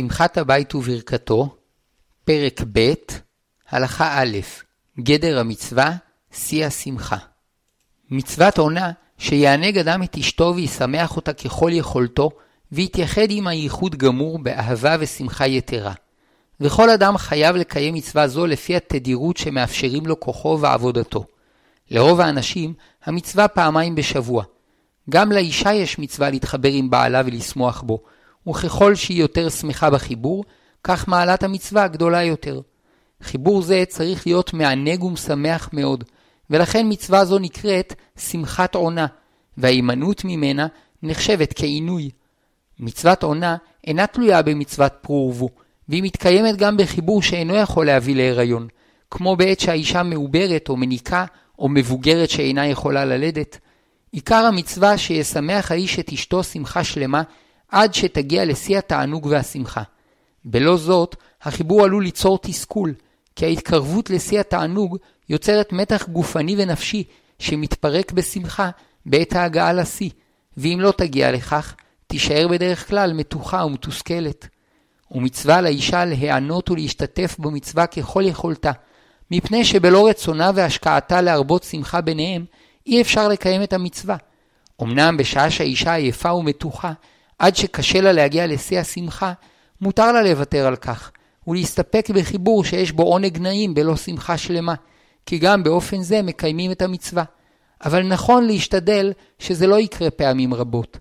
שמחת הבית וברכתו, פרק ב', הלכה א', גדר המצווה, שיא השמחה. מצוות עונה שיענג אדם את אשתו וישמח אותה ככל יכולתו, ויתייחד עם הייחוד גמור באהבה ושמחה יתרה. וכל אדם חייב לקיים מצווה זו לפי התדירות שמאפשרים לו כוחו ועבודתו. לרוב האנשים, המצווה פעמיים בשבוע. גם לאישה יש מצווה להתחבר עם בעלה ולשמוח בו, וככל שהיא יותר שמחה בחיבור, כך מעלת המצווה גדולה יותר. חיבור זה צריך להיות מענג ומשמח מאוד, ולכן מצווה זו נקראת שמחת עונה, וההימנעות ממנה נחשבת כעינוי. מצוות עונה אינה תלויה במצוות פרו ורבו, והיא מתקיימת גם בחיבור שאינו יכול להביא להיריון, כמו בעת שהאישה מעוברת או מניקה או מבוגרת שאינה יכולה ללדת. עיקר המצווה שישמח האיש את אשתו שמחה שלמה עד שתגיע לשיא התענוג והשמחה. בלא זאת, החיבור עלול ליצור תסכול, כי ההתקרבות לשיא התענוג יוצרת מתח גופני ונפשי שמתפרק בשמחה בעת ההגעה לשיא, ואם לא תגיע לכך, תישאר בדרך כלל מתוחה ומתוסכלת. ומצווה לאישה להיענות ולהשתתף במצווה ככל יכולתה, מפני שבלא רצונה והשקעתה להרבות שמחה ביניהם, אי אפשר לקיים את המצווה. אמנם בשעה שהאישה עייפה ומתוחה, עד שקשה לה להגיע לשיא השמחה, מותר לה לוותר על כך, ולהסתפק בחיבור שיש בו עונג נעים בלא שמחה שלמה, כי גם באופן זה מקיימים את המצווה. אבל נכון להשתדל שזה לא יקרה פעמים רבות.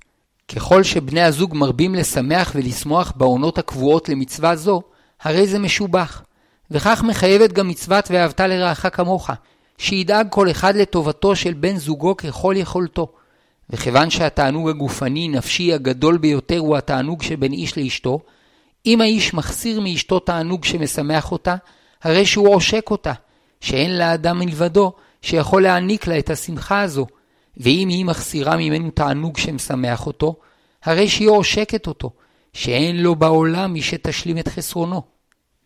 ככל שבני הזוג מרבים לשמח ולשמוח בעונות הקבועות למצווה זו, הרי זה משובח. וכך מחייבת גם מצוות ואהבת לרעך כמוך, שידאג כל אחד לטובתו של בן זוגו ככל יכולתו. וכיוון שהתענוג הגופני-נפשי הגדול ביותר הוא התענוג שבין איש לאשתו, אם האיש מחסיר מאשתו תענוג שמשמח אותה, הרי שהוא עושק אותה, שאין לאדם מלבדו שיכול להעניק לה את השמחה הזו, ואם היא מחסירה ממנו תענוג שמשמח אותו, הרי שהיא עושקת אותו, שאין לו בעולם מי שתשלים את חסרונו.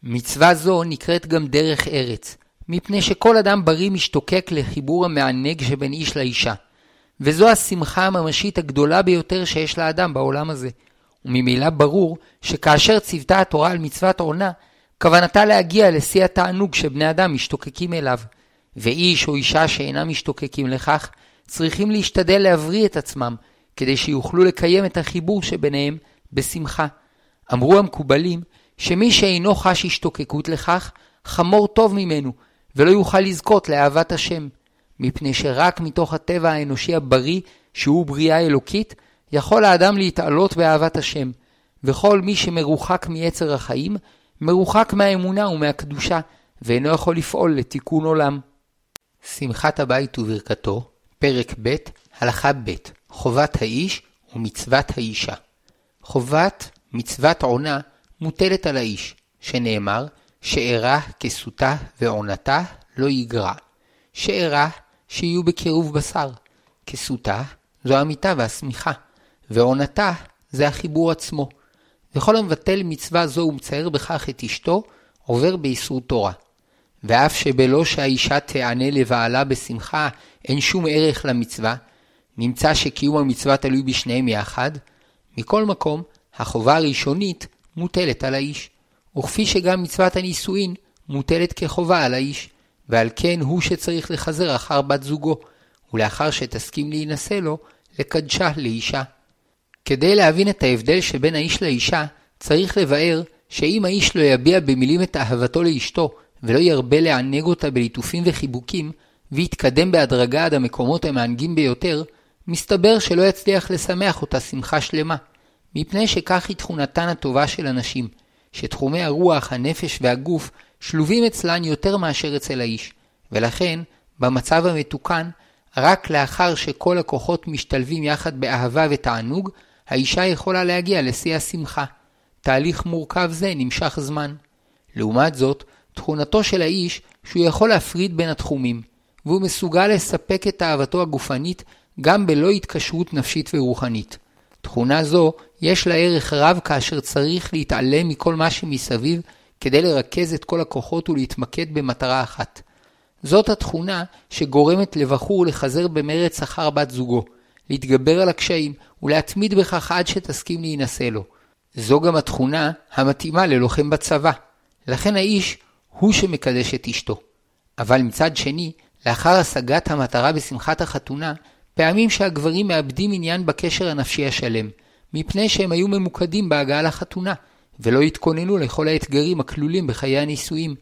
מצווה זו נקראת גם דרך ארץ, מפני שכל אדם בריא משתוקק לחיבור המענג שבין איש לאישה. וזו השמחה הממשית הגדולה ביותר שיש לאדם בעולם הזה. וממילא ברור שכאשר ציוותה התורה על מצוות עונה, כוונתה להגיע לשיא התענוג שבני אדם משתוקקים אליו. ואיש או אישה שאינם משתוקקים לכך, צריכים להשתדל להבריא את עצמם, כדי שיוכלו לקיים את החיבור שביניהם בשמחה. אמרו המקובלים, שמי שאינו חש השתוקקות לכך, חמור טוב ממנו, ולא יוכל לזכות לאהבת השם. מפני שרק מתוך הטבע האנושי הבריא, שהוא בריאה אלוקית, יכול האדם להתעלות באהבת השם, וכל מי שמרוחק מיצר החיים, מרוחק מהאמונה ומהקדושה, ואינו יכול לפעול לתיקון עולם. שמחת הבית וברכתו, פרק ב', הלכה ב', חובת האיש ומצוות האישה. חובת מצוות עונה מוטלת על האיש, שנאמר, שאירע כסותה ועונתה לא יגרע. שאירע שיהיו בקירוב בשר. כסותה זו המיטה והשמיכה, ועונתה זה החיבור עצמו. וכל המבטל מצווה זו ומצייר בכך את אשתו, עובר באיסור תורה. ואף שבלא שהאישה תענה לבעלה בשמחה, אין שום ערך למצווה, נמצא שקיום המצווה תלוי בשניהם יחד, מכל מקום, החובה הראשונית מוטלת על האיש, וכפי שגם מצוות הנישואין מוטלת כחובה על האיש. ועל כן הוא שצריך לחזר אחר בת זוגו, ולאחר שתסכים להינשא לו, לקדשה לאישה. כדי להבין את ההבדל שבין האיש לאישה, צריך לבאר שאם האיש לא יביע במילים את אהבתו לאשתו, ולא ירבה לענג אותה בליטופים וחיבוקים, ויתקדם בהדרגה עד המקומות המענגים ביותר, מסתבר שלא יצליח לשמח אותה שמחה שלמה, מפני שכך היא תכונתן הטובה של הנשים, שתחומי הרוח, הנפש והגוף שלובים אצלן יותר מאשר אצל האיש, ולכן, במצב המתוקן, רק לאחר שכל הכוחות משתלבים יחד באהבה ותענוג, האישה יכולה להגיע לשיא השמחה. תהליך מורכב זה נמשך זמן. לעומת זאת, תכונתו של האיש שהוא יכול להפריד בין התחומים, והוא מסוגל לספק את אהבתו הגופנית גם בלא התקשרות נפשית ורוחנית. תכונה זו יש לה ערך רב כאשר צריך להתעלם מכל מה שמסביב כדי לרכז את כל הכוחות ולהתמקד במטרה אחת. זאת התכונה שגורמת לבחור לחזר במרץ אחר בת זוגו, להתגבר על הקשיים ולהתמיד בכך עד שתסכים להינשא לו. זו גם התכונה המתאימה ללוחם בצבא. לכן האיש הוא שמקדש את אשתו. אבל מצד שני, לאחר השגת המטרה בשמחת החתונה, פעמים שהגברים מאבדים עניין בקשר הנפשי השלם, מפני שהם היו ממוקדים בהגעה לחתונה, ולא התכוננו לכל האתגרים הכלולים בחיי הנישואים.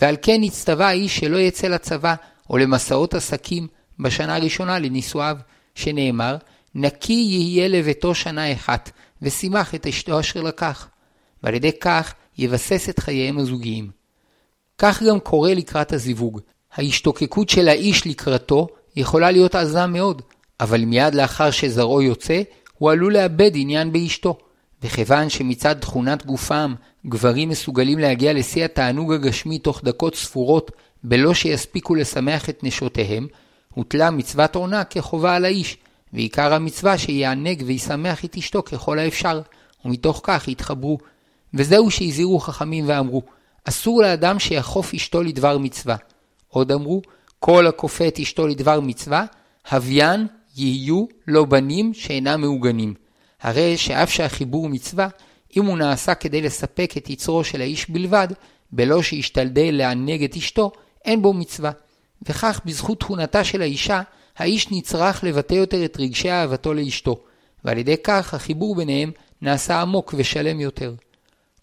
ועל כן הצטווה האיש שלא יצא לצבא או למסעות עסקים בשנה הראשונה לנישואיו, שנאמר, נקי יהיה לביתו שנה אחת, ושימח את אשתו אשר לקח. ועל ידי כך יבסס את חייהם הזוגיים. כך גם קורה לקראת הזיווג. ההשתוקקות של האיש לקראתו יכולה להיות עזה מאוד, אבל מיד לאחר שזרעו יוצא, הוא עלול לאבד עניין באשתו. וכיוון שמצד תכונת גופם, גברים מסוגלים להגיע לשיא התענוג הגשמי תוך דקות ספורות, בלא שיספיקו לשמח את נשותיהם, הוטלה מצוות עונה כחובה על האיש, ועיקר המצווה שיענג וישמח את אשתו ככל האפשר, ומתוך כך יתחברו. וזהו שהזהירו חכמים ואמרו, אסור לאדם שיחוף אשתו לדבר מצווה. עוד אמרו, כל הכופה את אשתו לדבר מצווה, הוויין יהיו לו בנים שאינם מעוגנים. הרי שאף שהחיבור מצווה, אם הוא נעשה כדי לספק את יצרו של האיש בלבד, בלא שישתלדל לענג את אשתו, אין בו מצווה. וכך בזכות תכונתה של האישה, האיש נצרך לבטא יותר את רגשי אהבתו לאשתו, ועל ידי כך החיבור ביניהם נעשה עמוק ושלם יותר.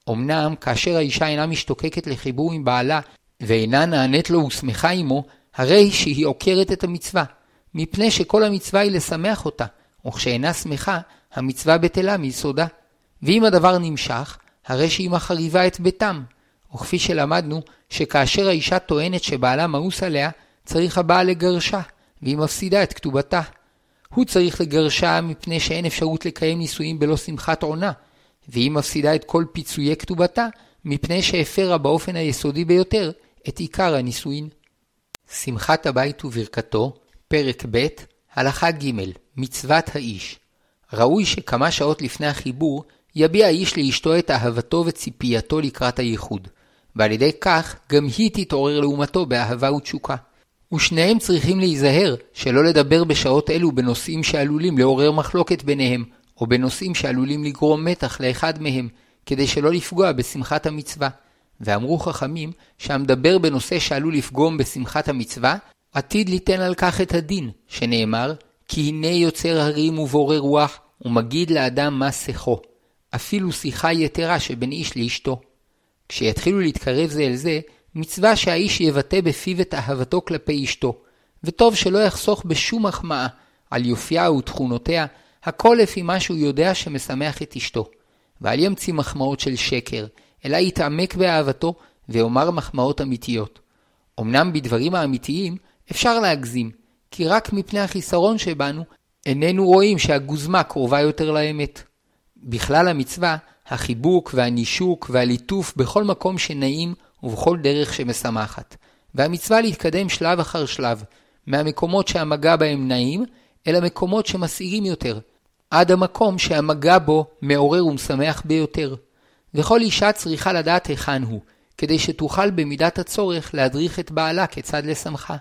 אמנם, כאשר האישה אינה משתוקקת לחיבור עם בעלה, ואינה נענית לו ושמחה עמו, הרי שהיא עוקרת את המצווה, מפני שכל המצווה היא לשמח אותה, וכשאינה שמחה, המצווה בטלה מיסודה. ואם הדבר נמשך, הרי שהיא מחריבה את ביתם. וכפי שלמדנו, שכאשר האישה טוענת שבעלה מאוס עליה, צריך הבעל לגרשה, והיא מפסידה את כתובתה. הוא צריך לגרשה מפני שאין אפשרות לקיים נישואים בלא שמחת עונה, והיא מפסידה את כל פיצויי כתובתה, מפני שהפרה באופן היסודי ביותר את עיקר הנישואין. שמחת הבית וברכתו, פרק ב', הלכה ג', מצוות האיש. ראוי שכמה שעות לפני החיבור, יביע האיש לאשתו את אהבתו וציפייתו לקראת הייחוד, ועל ידי כך גם היא תתעורר לעומתו באהבה ותשוקה. ושניהם צריכים להיזהר שלא לדבר בשעות אלו בנושאים שעלולים לעורר מחלוקת ביניהם, או בנושאים שעלולים לגרום מתח לאחד מהם, כדי שלא לפגוע בשמחת המצווה. ואמרו חכמים שהמדבר בנושא שעלול לפגום בשמחת המצווה, עתיד ליתן על כך את הדין, שנאמר, כי הנה יוצר הרים ובורא רוח, ומגיד לאדם מה שיחו. אפילו שיחה יתרה שבין איש לאשתו. כשיתחילו להתקרב זה אל זה, מצווה שהאיש יבטא בפיו את אהבתו כלפי אשתו, וטוב שלא יחסוך בשום מחמאה על יופייה ותכונותיה, הכל לפי מה שהוא יודע שמשמח את אשתו. ואל ימציא מחמאות של שקר, אלא יתעמק באהבתו ויאמר מחמאות אמיתיות. אמנם בדברים האמיתיים אפשר להגזים, כי רק מפני החיסרון שבנו, איננו רואים שהגוזמה קרובה יותר לאמת. בכלל המצווה, החיבוק והנישוק והליטוף בכל מקום שנעים ובכל דרך שמשמחת. והמצווה להתקדם שלב אחר שלב, מהמקומות שהמגע בהם נעים, אל המקומות שמסעירים יותר, עד המקום שהמגע בו מעורר ומשמח ביותר. וכל אישה צריכה לדעת היכן הוא, כדי שתוכל במידת הצורך להדריך את בעלה כיצד לשמחה.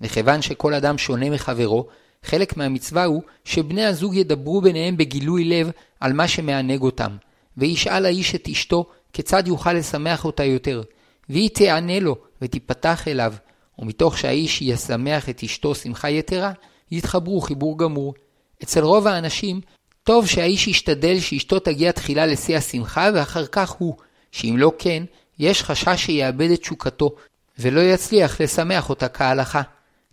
וכיוון שכל אדם שונה מחברו, חלק מהמצווה הוא שבני הזוג ידברו ביניהם בגילוי לב על מה שמענג אותם, וישאל האיש את אשתו כיצד יוכל לשמח אותה יותר, והיא תענה לו ותיפתח אליו, ומתוך שהאיש ישמח את אשתו שמחה יתרה, יתחברו חיבור גמור. אצל רוב האנשים, טוב שהאיש ישתדל שאשתו תגיע תחילה לשיא השמחה, ואחר כך הוא, שאם לא כן, יש חשש שיאבד את תשוקתו, ולא יצליח לשמח אותה כהלכה.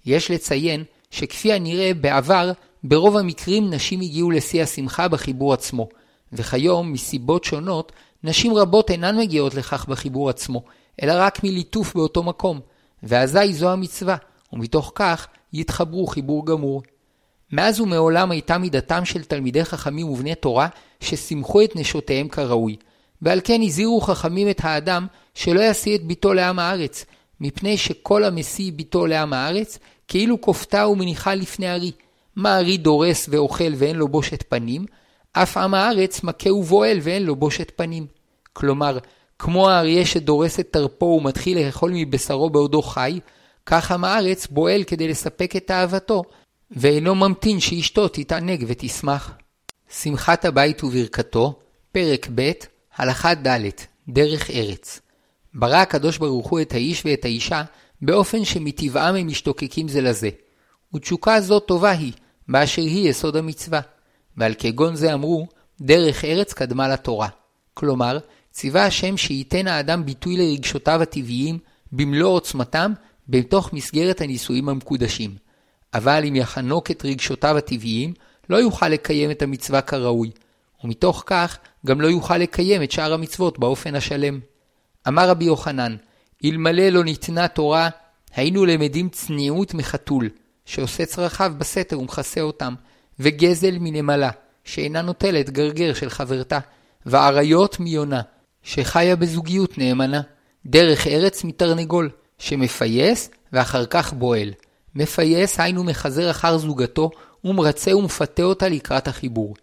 יש לציין שכפי הנראה בעבר, ברוב המקרים נשים הגיעו לשיא השמחה בחיבור עצמו, וכיום, מסיבות שונות, נשים רבות אינן מגיעות לכך בחיבור עצמו, אלא רק מליטוף באותו מקום, ואזי זו המצווה, ומתוך כך יתחברו חיבור גמור. מאז ומעולם הייתה מידתם של תלמידי חכמים ובני תורה ששימחו את נשותיהם כראוי, ועל כן הזהירו חכמים את האדם שלא ישיא את ביתו לעם הארץ, מפני שכל המשיא ביתו לעם הארץ, כאילו כופתה ומניחה לפני ארי. מה ארי דורס ואוכל ואין לו בושת פנים, אף עם הארץ מכה ובועל ואין לו בושת פנים. כלומר, כמו האריה שדורס את תרפו ומתחיל לאכול מבשרו בעודו חי, כך עם הארץ בועל כדי לספק את אהבתו, ואינו ממתין שאשתו תתענג ותשמח. שמחת הבית וברכתו, פרק ב', הלכה ד', דרך ארץ. ברא הקדוש ברוך הוא את האיש ואת האישה באופן שמטבעם הם משתוקקים זה לזה. ותשוקה זו טובה היא, באשר היא יסוד המצווה. ועל כגון זה אמרו, דרך ארץ קדמה לתורה. כלומר, ציווה השם שייתן האדם ביטוי לרגשותיו הטבעיים במלוא עוצמתם בתוך מסגרת הנישואים המקודשים. אבל אם יחנוק את רגשותיו הטבעיים, לא יוכל לקיים את המצווה כראוי, ומתוך כך גם לא יוכל לקיים את שאר המצוות באופן השלם. אמר רבי יוחנן, אלמלא לא ניתנה תורה, היינו למדים צניעות מחתול, שעושה צרכיו בסתר ומכסה אותם, וגזל מנמלה, שאינה נוטלת גרגר של חברתה, ואריות מיונה, שחיה בזוגיות נאמנה, דרך ארץ מתרנגול, שמפייס ואחר כך בועל. מפייס היינו מחזר אחר זוגתו, ומרצה ומפתה אותה לקראת החיבור.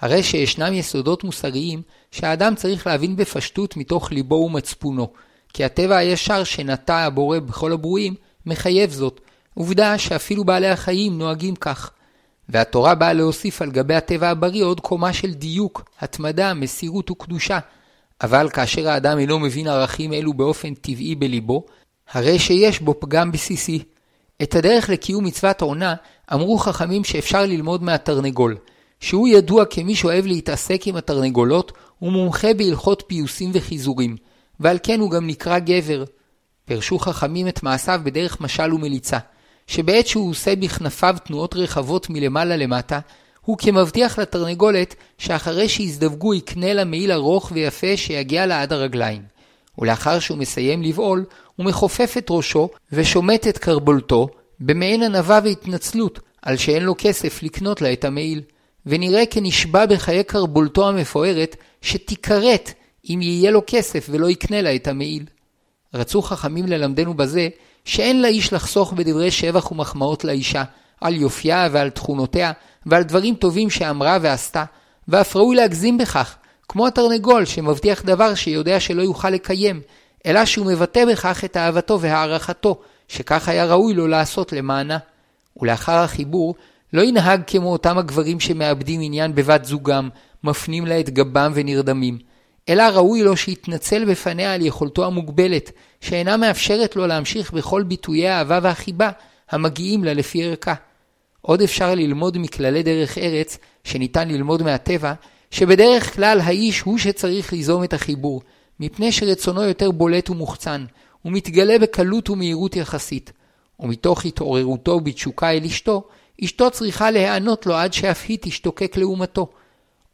הרי שישנם יסודות מוסריים שהאדם צריך להבין בפשטות מתוך ליבו ומצפונו, כי הטבע הישר שנטע הבורא בכל הברואים מחייב זאת, עובדה שאפילו בעלי החיים נוהגים כך. והתורה באה להוסיף על גבי הטבע הבריא עוד קומה של דיוק, התמדה, מסירות וקדושה. אבל כאשר האדם אינו מבין ערכים אלו באופן טבעי בליבו, הרי שיש בו פגם בסיסי. את הדרך לקיום מצוות עונה אמרו חכמים שאפשר ללמוד מהתרנגול, שהוא ידוע כמי שאוהב להתעסק עם התרנגולות ומומחה בהלכות פיוסים וחיזורים, ועל כן הוא גם נקרא גבר. פרשו חכמים את מעשיו בדרך משל ומליצה, שבעת שהוא עושה בכנפיו תנועות רחבות מלמעלה למטה, הוא כמבטיח לתרנגולת שאחרי שיזדווגו יקנה לה מעיל ארוך ויפה שיגיע לה עד הרגליים. ולאחר שהוא מסיים לבעול, הוא מכופף את ראשו ושומט את קרבולתו במעין ענווה והתנצלות על שאין לו כסף לקנות לה את המעיל. ונראה כנשבע בחיי קרבולתו המפוארת שתיכרת אם יהיה לו כסף ולא יקנה לה את המעיל. רצו חכמים ללמדנו בזה שאין לאיש לחסוך בדברי שבח ומחמאות לאישה, על יופייה ועל תכונותיה, ועל דברים טובים שאמרה ועשתה, ואף ראוי להגזים בכך, כמו התרנגול שמבטיח דבר שיודע שלא יוכל לקיים, אלא שהוא מבטא בכך את אהבתו והערכתו, שכך היה ראוי לו לעשות למענה. ולאחר החיבור, לא ינהג כמו אותם הגברים שמאבדים עניין בבת זוגם, מפנים לה את גבם ונרדמים, אלא ראוי לו שיתנצל בפניה על יכולתו המוגבלת, שאינה מאפשרת לו להמשיך בכל ביטויי האהבה והחיבה המגיעים לה לפי ערכה. עוד אפשר ללמוד מכללי דרך ארץ, שניתן ללמוד מהטבע, שבדרך כלל האיש הוא שצריך ליזום את החיבור, מפני שרצונו יותר בולט ומוחצן, ומתגלה בקלות ומהירות יחסית. ומתוך התעוררותו בתשוקה אל אשתו, אשתו צריכה להיענות לו עד שאף היא תשתוקק לעומתו.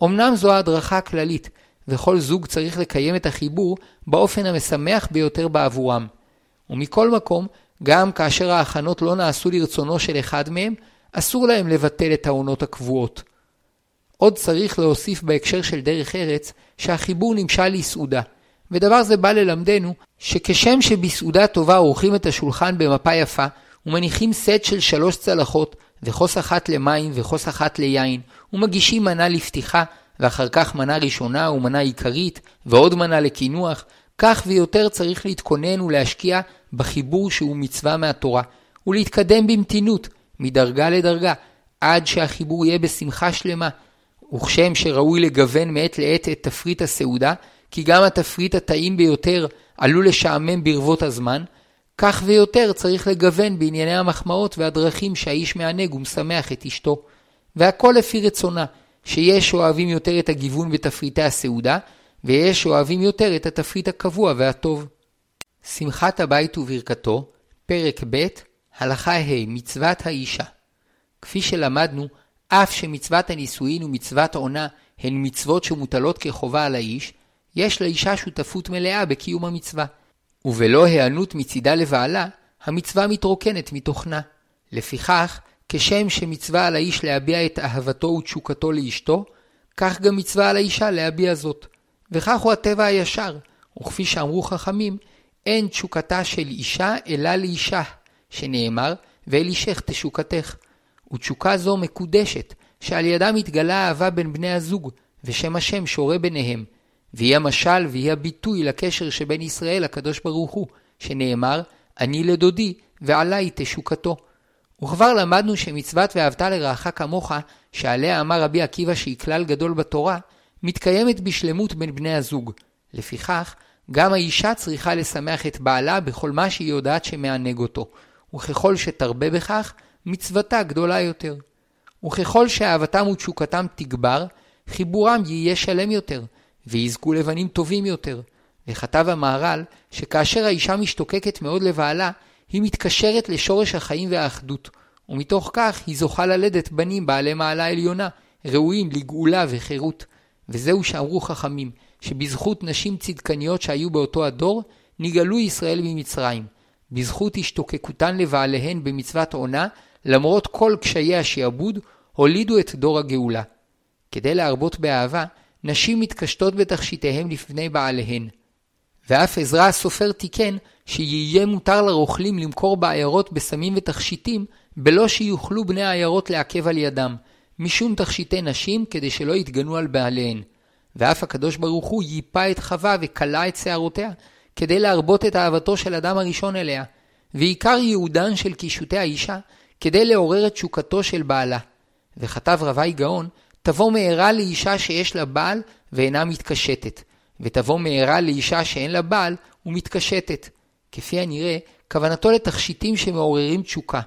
אמנם זו ההדרכה הכללית, וכל זוג צריך לקיים את החיבור באופן המשמח ביותר בעבורם. ומכל מקום, גם כאשר ההכנות לא נעשו לרצונו של אחד מהם, אסור להם לבטל את העונות הקבועות. עוד צריך להוסיף בהקשר של דרך ארץ, שהחיבור נמשל לסעודה, ודבר זה בא ללמדנו שכשם שבסעודה טובה עורכים את השולחן במפה יפה, ומניחים סט של שלוש צלחות, וכוס אחת למים וכוס אחת ליין, ומגישים מנה לפתיחה, ואחר כך מנה ראשונה ומנה עיקרית, ועוד מנה לקינוח, כך ויותר צריך להתכונן ולהשקיע בחיבור שהוא מצווה מהתורה, ולהתקדם במתינות, מדרגה לדרגה, עד שהחיבור יהיה בשמחה שלמה, וכשם שראוי לגוון מעת לעת את תפריט הסעודה, כי גם התפריט הטעים ביותר עלול לשעמם ברבות הזמן, כך ויותר צריך לגוון בענייני המחמאות והדרכים שהאיש מענג ומשמח את אשתו. והכל לפי רצונה, שיש אוהבים יותר את הגיוון בתפריטי הסעודה, ויש אוהבים יותר את התפריט הקבוע והטוב. שמחת הבית וברכתו, פרק ב', הלכה ה', מצוות האישה. כפי שלמדנו, אף שמצוות הנישואין ומצוות עונה הן מצוות שמוטלות כחובה על האיש, יש לאישה שותפות מלאה בקיום המצווה. ובלא היענות מצידה לבעלה, המצווה מתרוקנת מתוכנה. לפיכך, כשם שמצווה על האיש להביע את אהבתו ותשוקתו לאשתו, כך גם מצווה על האישה להביע זאת. וכך הוא הטבע הישר, וכפי שאמרו חכמים, אין תשוקתה של אישה אלא לאישה, שנאמר, ואל אישך תשוקתך. ותשוקה זו מקודשת, שעל ידה מתגלה אהבה בין בני הזוג, ושם השם שורה ביניהם, והיא המשל והיא הביטוי לקשר שבין ישראל לקדוש ברוך הוא, שנאמר, אני לדודי, ועלי תשוקתו. וכבר למדנו שמצוות ואהבת לרעך כמוך, שעליה אמר רבי עקיבא שהיא כלל גדול בתורה, מתקיימת בשלמות בין בני הזוג. לפיכך, גם האישה צריכה לשמח את בעלה בכל מה שהיא יודעת שמענג אותו, וככל שתרבה בכך, מצוותה גדולה יותר. וככל שאהבתם ותשוקתם תגבר, חיבורם יהיה שלם יותר, ויזכו לבנים טובים יותר. וכתב המהר"ל, שכאשר האישה משתוקקת מאוד לבעלה, היא מתקשרת לשורש החיים והאחדות, ומתוך כך היא זוכה ללדת בנים בעלי מעלה עליונה, ראויים לגאולה וחירות. וזהו שאמרו חכמים, שבזכות נשים צדקניות שהיו באותו הדור, נגאלו ישראל ממצרים. בזכות השתוקקותן לבעליהן במצוות עונה, למרות כל קשיי השעבוד, הולידו את דור הגאולה. כדי להרבות באהבה, נשים מתקשטות בתכשיטיהם לפני בעליהן. ואף עזרא הסופר תיקן שיהיה מותר לרוכלים למכור בעיירות בסמים ותכשיטים, בלא שיוכלו בני העיירות לעכב על ידם, משום תכשיטי נשים כדי שלא יתגנו על בעליהן. ואף הקדוש ברוך הוא ייפה את חווה וכלה את שערותיה, כדי להרבות את אהבתו של אדם הראשון אליה, ועיקר ייעודן של קישוטי האישה, כדי לעורר את תשוקתו של בעלה. וכתב רבי גאון, תבוא מהרה לאישה שיש לה בעל ואינה מתקשטת, ותבוא מהרה לאישה שאין לה בעל ומתקשטת. כפי הנראה, כוונתו לתכשיטים שמעוררים תשוקה,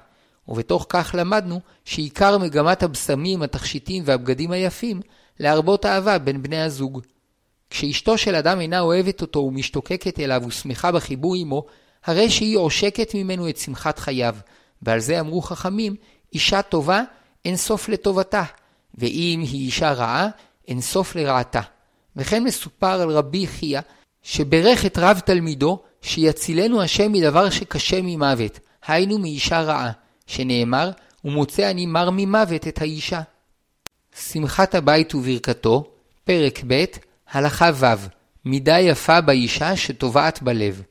ובתוך כך למדנו שעיקר מגמת הבשמים, התכשיטים והבגדים היפים, להרבות אהבה בין בני הזוג. כשאשתו של אדם אינה אוהבת אותו ומשתוקקת אליו ושמחה בחיבור עמו, הרי שהיא עושקת ממנו את שמחת חייו, ועל זה אמרו חכמים, אישה טובה, אין סוף לטובתה, ואם היא אישה רעה, אין סוף לרעתה. וכן מסופר על רבי חייא, שברך את רב תלמידו, שיצילנו השם מדבר שקשה ממוות, היינו מאישה רעה, שנאמר, ומוצא אני מר ממוות את האישה. שמחת הבית וברכתו, פרק ב', הלכה ו', מידה יפה באישה שטובעת בלב.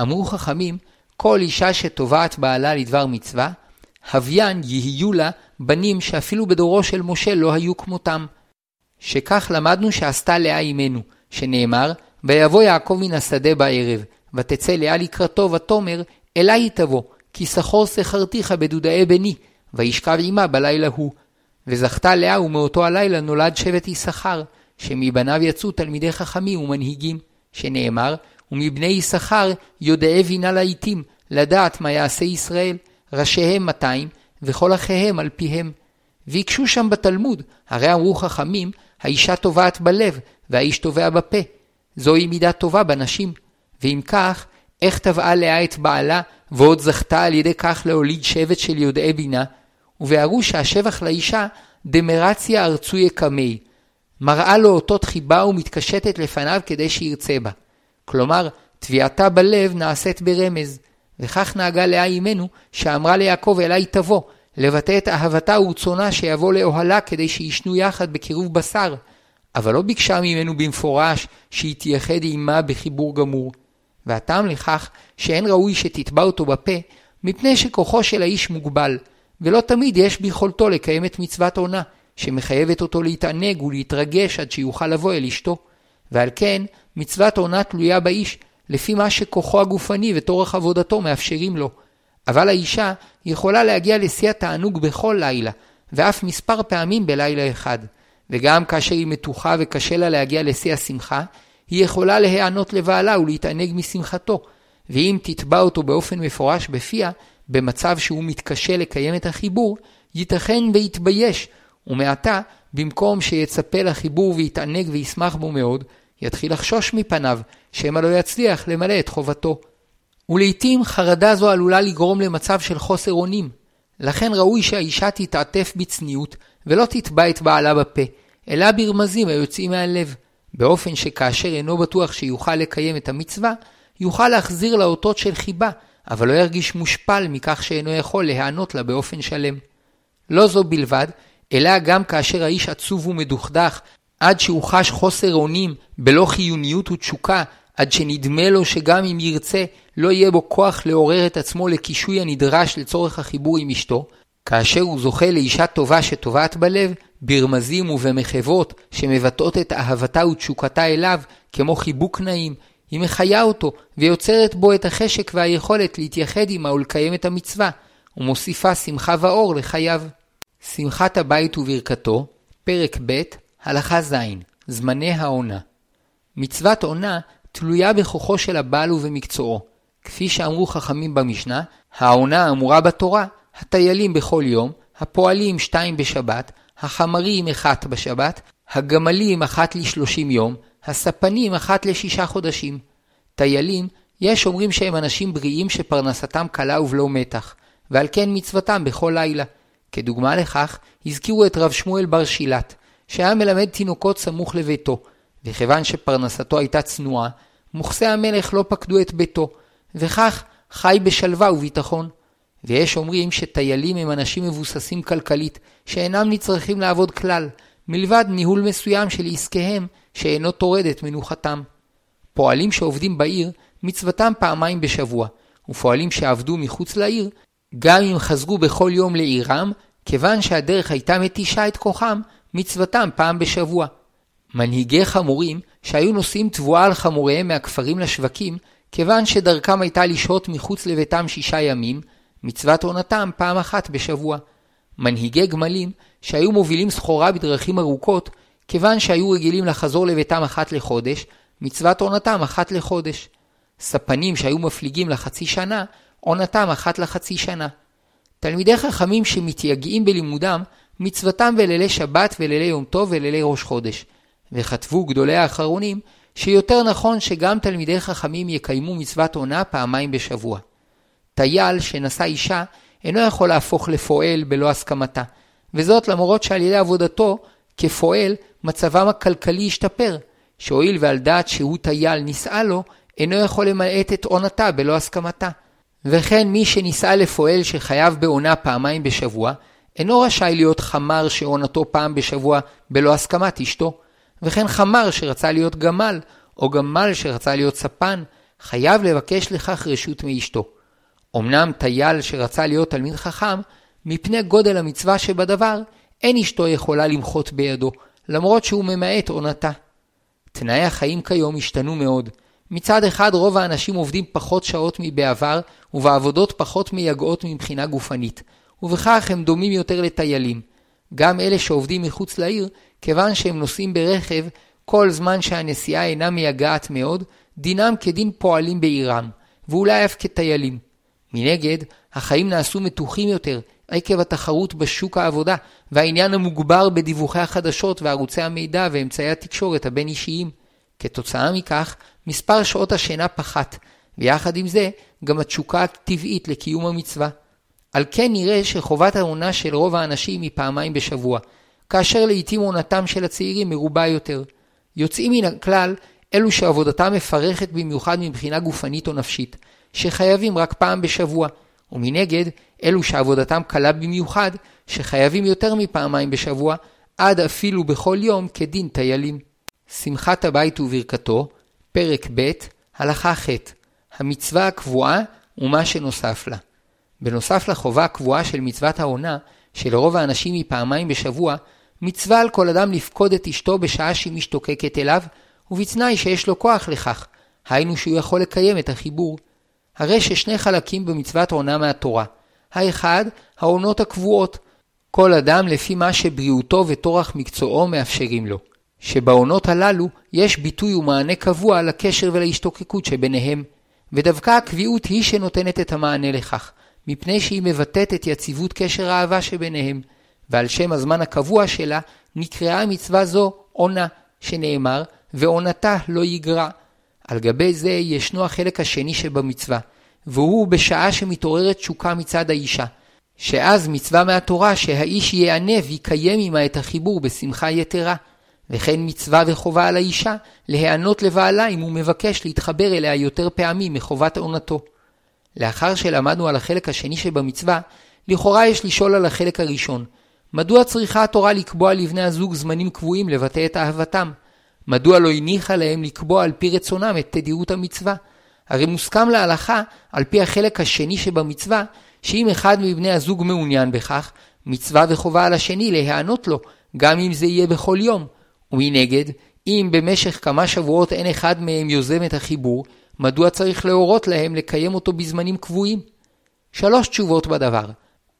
אמרו חכמים, כל אישה שטובעת בעלה לדבר מצווה, הוויין יהיו לה בנים שאפילו בדורו של משה לא היו כמותם. שכך למדנו שעשתה לאה אימנו, שנאמר, ויבוא יעקב מן השדה בערב, ותצא לאה לקראתו, ותאמר, אלי תבוא, כי שכור שכרתיך בדודאי בני, וישכב עמה בלילה הוא. וזכתה לאה ומאותו הלילה נולד שבט יששכר, שמבניו יצאו תלמידי חכמים ומנהיגים, שנאמר, ומבני יששכר יודעי בינה לעיתים, לדעת מה יעשה ישראל, ראשיהם 200, וכל אחיהם על פיהם. והקשו שם בתלמוד, הרי אמרו חכמים, האישה טובעת בלב, והאיש טובע בפה. זוהי מידה טובה בנשים. ואם כך, איך טבעה לאה את בעלה, ועוד זכתה על ידי כך להוליד שבט של יודעי בינה? ובהרו שהשבח לאישה דמרציה ארצוי יקמי, מראה לו אותות חיבה ומתקשטת לפניו כדי שירצה בה. כלומר, תביעתה בלב נעשית ברמז, וכך נהגה לאה אימנו, שאמרה ליעקב אלי תבוא, לבטא את אהבתה ורצונה שיבוא לאוהלה כדי שישנו יחד בקירוב בשר, אבל לא ביקשה ממנו במפורש שיתייחד עמה בחיבור גמור. והטעם לכך שאין ראוי שתתבע אותו בפה, מפני שכוחו של האיש מוגבל, ולא תמיד יש ביכולתו לקיים את מצוות עונה, שמחייבת אותו להתענג ולהתרגש עד שיוכל לבוא אל אשתו. ועל כן, מצוות עונה תלויה באיש, לפי מה שכוחו הגופני וטורח עבודתו מאפשרים לו. אבל האישה יכולה להגיע לשיא התענוג בכל לילה, ואף מספר פעמים בלילה אחד. וגם כאשר היא מתוחה וקשה לה להגיע לשיא השמחה, היא יכולה להיענות לבעלה ולהתענג משמחתו, ואם תתבע אותו באופן מפורש בפיה, במצב שהוא מתקשה לקיים את החיבור, ייתכן ויתבייש, ומעתה, במקום שיצפה לחיבור ויתענג וישמח בו מאוד, יתחיל לחשוש מפניו, שמא לא יצליח למלא את חובתו. ולעיתים חרדה זו עלולה לגרום למצב של חוסר אונים. לכן ראוי שהאישה תתעטף בצניעות, ולא תתבע את בעלה בפה, אלא ברמזים היוצאים מהלב, באופן שכאשר אינו בטוח שיוכל לקיים את המצווה, יוכל להחזיר לה אותות של חיבה, אבל לא ירגיש מושפל מכך שאינו יכול להיענות לה באופן שלם. לא זו בלבד, אלא גם כאשר האיש עצוב ומדוכדך, עד שהוא חש חוסר אונים, בלא חיוניות ותשוקה, עד שנדמה לו שגם אם ירצה, לא יהיה בו כוח לעורר את עצמו לקישוי הנדרש לצורך החיבור עם אשתו, כאשר הוא זוכה לאישה טובה שטובעת בלב, ברמזים ובמחוות שמבטאות את אהבתה ותשוקתה אליו, כמו חיבוק נעים, היא מחיה אותו, ויוצרת בו את החשק והיכולת להתייחד עמה ולקיים את המצווה, ומוסיפה שמחה ואור לחייו. שמחת הבית וברכתו, פרק ב', הלכה ז', זמני העונה. מצוות עונה תלויה בכוחו של הבעל ובמקצועו. כפי שאמרו חכמים במשנה, העונה האמורה בתורה, הטיילים בכל יום, הפועלים שתיים בשבת, החמרים אחת בשבת, הגמלים אחת לשלושים יום, הספנים אחת לשישה חודשים. טיילים, יש אומרים שהם אנשים בריאים שפרנסתם קלה ובלא מתח, ועל כן מצוותם בכל לילה. כדוגמה לכך, הזכירו את רב שמואל בר שילת, שהיה מלמד תינוקות סמוך לביתו, וכיוון שפרנסתו הייתה צנועה, מוכסי המלך לא פקדו את ביתו, וכך חי בשלווה וביטחון. ויש אומרים שטיילים הם אנשים מבוססים כלכלית, שאינם נצרכים לעבוד כלל, מלבד ניהול מסוים של עסקיהם, שאינו טורד את מנוחתם. פועלים שעובדים בעיר, מצוותם פעמיים בשבוע, ופועלים שעבדו מחוץ לעיר, גם אם חזרו בכל יום לעירם, כיוון שהדרך הייתה מתישה את כוחם, מצוותם פעם בשבוע. מנהיגי חמורים, שהיו נושאים תבואה על חמוריהם מהכפרים לשווקים, כיוון שדרכם הייתה לשהות מחוץ לביתם שישה ימים, מצוות עונתם פעם אחת בשבוע. מנהיגי גמלים, שהיו מובילים סחורה בדרכים ארוכות, כיוון שהיו רגילים לחזור לביתם אחת לחודש, מצוות עונתם אחת לחודש. ספנים שהיו מפליגים לחצי שנה, עונתם אחת לחצי שנה. תלמידי חכמים שמתייגעים בלימודם, מצוותם בלילי שבת ולילי יום טוב ולילי ראש חודש. וכתבו גדולי האחרונים, שיותר נכון שגם תלמידי חכמים יקיימו מצוות עונה פעמיים בשבוע. טייל שנשא אישה אינו יכול להפוך לפועל בלא הסכמתה, וזאת למרות שעל ידי עבודתו כפועל מצבם הכלכלי השתפר, שהואיל ועל דעת שהוא טייל נישאה לו, אינו יכול למעט את עונתה בלא הסכמתה. וכן מי שנישאה לפועל שחייב בעונה פעמיים בשבוע, אינו רשאי להיות חמר שעונתו פעם בשבוע בלא הסכמת אשתו. וכן חמר שרצה להיות גמל, או גמל שרצה להיות ספן, חייב לבקש לכך רשות מאשתו. אמנם טייל שרצה להיות תלמיד חכם, מפני גודל המצווה שבדבר, אין אשתו יכולה למחות בידו, למרות שהוא ממעט עונתה. תנאי החיים כיום השתנו מאוד. מצד אחד רוב האנשים עובדים פחות שעות מבעבר, ובעבודות פחות מייגעות מבחינה גופנית, ובכך הם דומים יותר לטיילים. גם אלה שעובדים מחוץ לעיר, כיוון שהם נוסעים ברכב, כל זמן שהנסיעה אינה מייגעת מאוד, דינם כדין פועלים בעירם, ואולי אף כטיילים. מנגד, החיים נעשו מתוחים יותר, עקב התחרות בשוק העבודה, והעניין המוגבר בדיווחי החדשות וערוצי המידע ואמצעי התקשורת הבין-אישיים. כתוצאה מכך, מספר שעות השינה פחת, ויחד עם זה, גם התשוקה הטבעית לקיום המצווה. על כן נראה שחובת העונה של רוב האנשים היא פעמיים בשבוע, כאשר לעיתים עונתם של הצעירים מרובה יותר. יוצאים מן הכלל אלו שעבודתם מפרכת במיוחד מבחינה גופנית או נפשית, שחייבים רק פעם בשבוע, ומנגד אלו שעבודתם קלה במיוחד, שחייבים יותר מפעמיים בשבוע, עד אפילו בכל יום כדין טיילים. שמחת הבית וברכתו, פרק ב', הלכה ח', המצווה הקבועה ומה שנוסף לה. בנוסף לחובה הקבועה של מצוות העונה, שלרוב האנשים היא פעמיים בשבוע, מצווה על כל אדם לפקוד את אשתו בשעה שהיא משתוקקת אליו, ובתנאי שיש לו כוח לכך, היינו שהוא יכול לקיים את החיבור. הרי ששני חלקים במצוות עונה מהתורה. האחד, העונות הקבועות. כל אדם לפי מה שבריאותו וטורח מקצועו מאפשרים לו. שבעונות הללו יש ביטוי ומענה קבוע לקשר ולהשתוקקות שביניהם, ודווקא הקביעות היא שנותנת את המענה לכך, מפני שהיא מבטאת את יציבות קשר האהבה שביניהם, ועל שם הזמן הקבוע שלה נקראה מצווה זו עונה, שנאמר, ועונתה לא יגרע. על גבי זה ישנו החלק השני שבמצווה, והוא בשעה שמתעוררת תשוקה מצד האישה, שאז מצווה מהתורה שהאיש ייענה ויקיים עמה את החיבור בשמחה יתרה. וכן מצווה וחובה על האישה להיענות לבעלה אם הוא מבקש להתחבר אליה יותר פעמים מחובת עונתו. לאחר שלמדנו על החלק השני שבמצווה, לכאורה יש לשאול על החלק הראשון. מדוע צריכה התורה לקבוע לבני הזוג זמנים קבועים לבטא את אהבתם? מדוע לא הניחה להם לקבוע על פי רצונם את תדירות המצווה? הרי מוסכם להלכה, על פי החלק השני שבמצווה, שאם אחד מבני הזוג מעוניין בכך, מצווה וחובה על השני להיענות לו, גם אם זה יהיה בכל יום. ומנגד, אם במשך כמה שבועות אין אחד מהם יוזם את החיבור, מדוע צריך להורות להם לקיים אותו בזמנים קבועים? שלוש תשובות בדבר.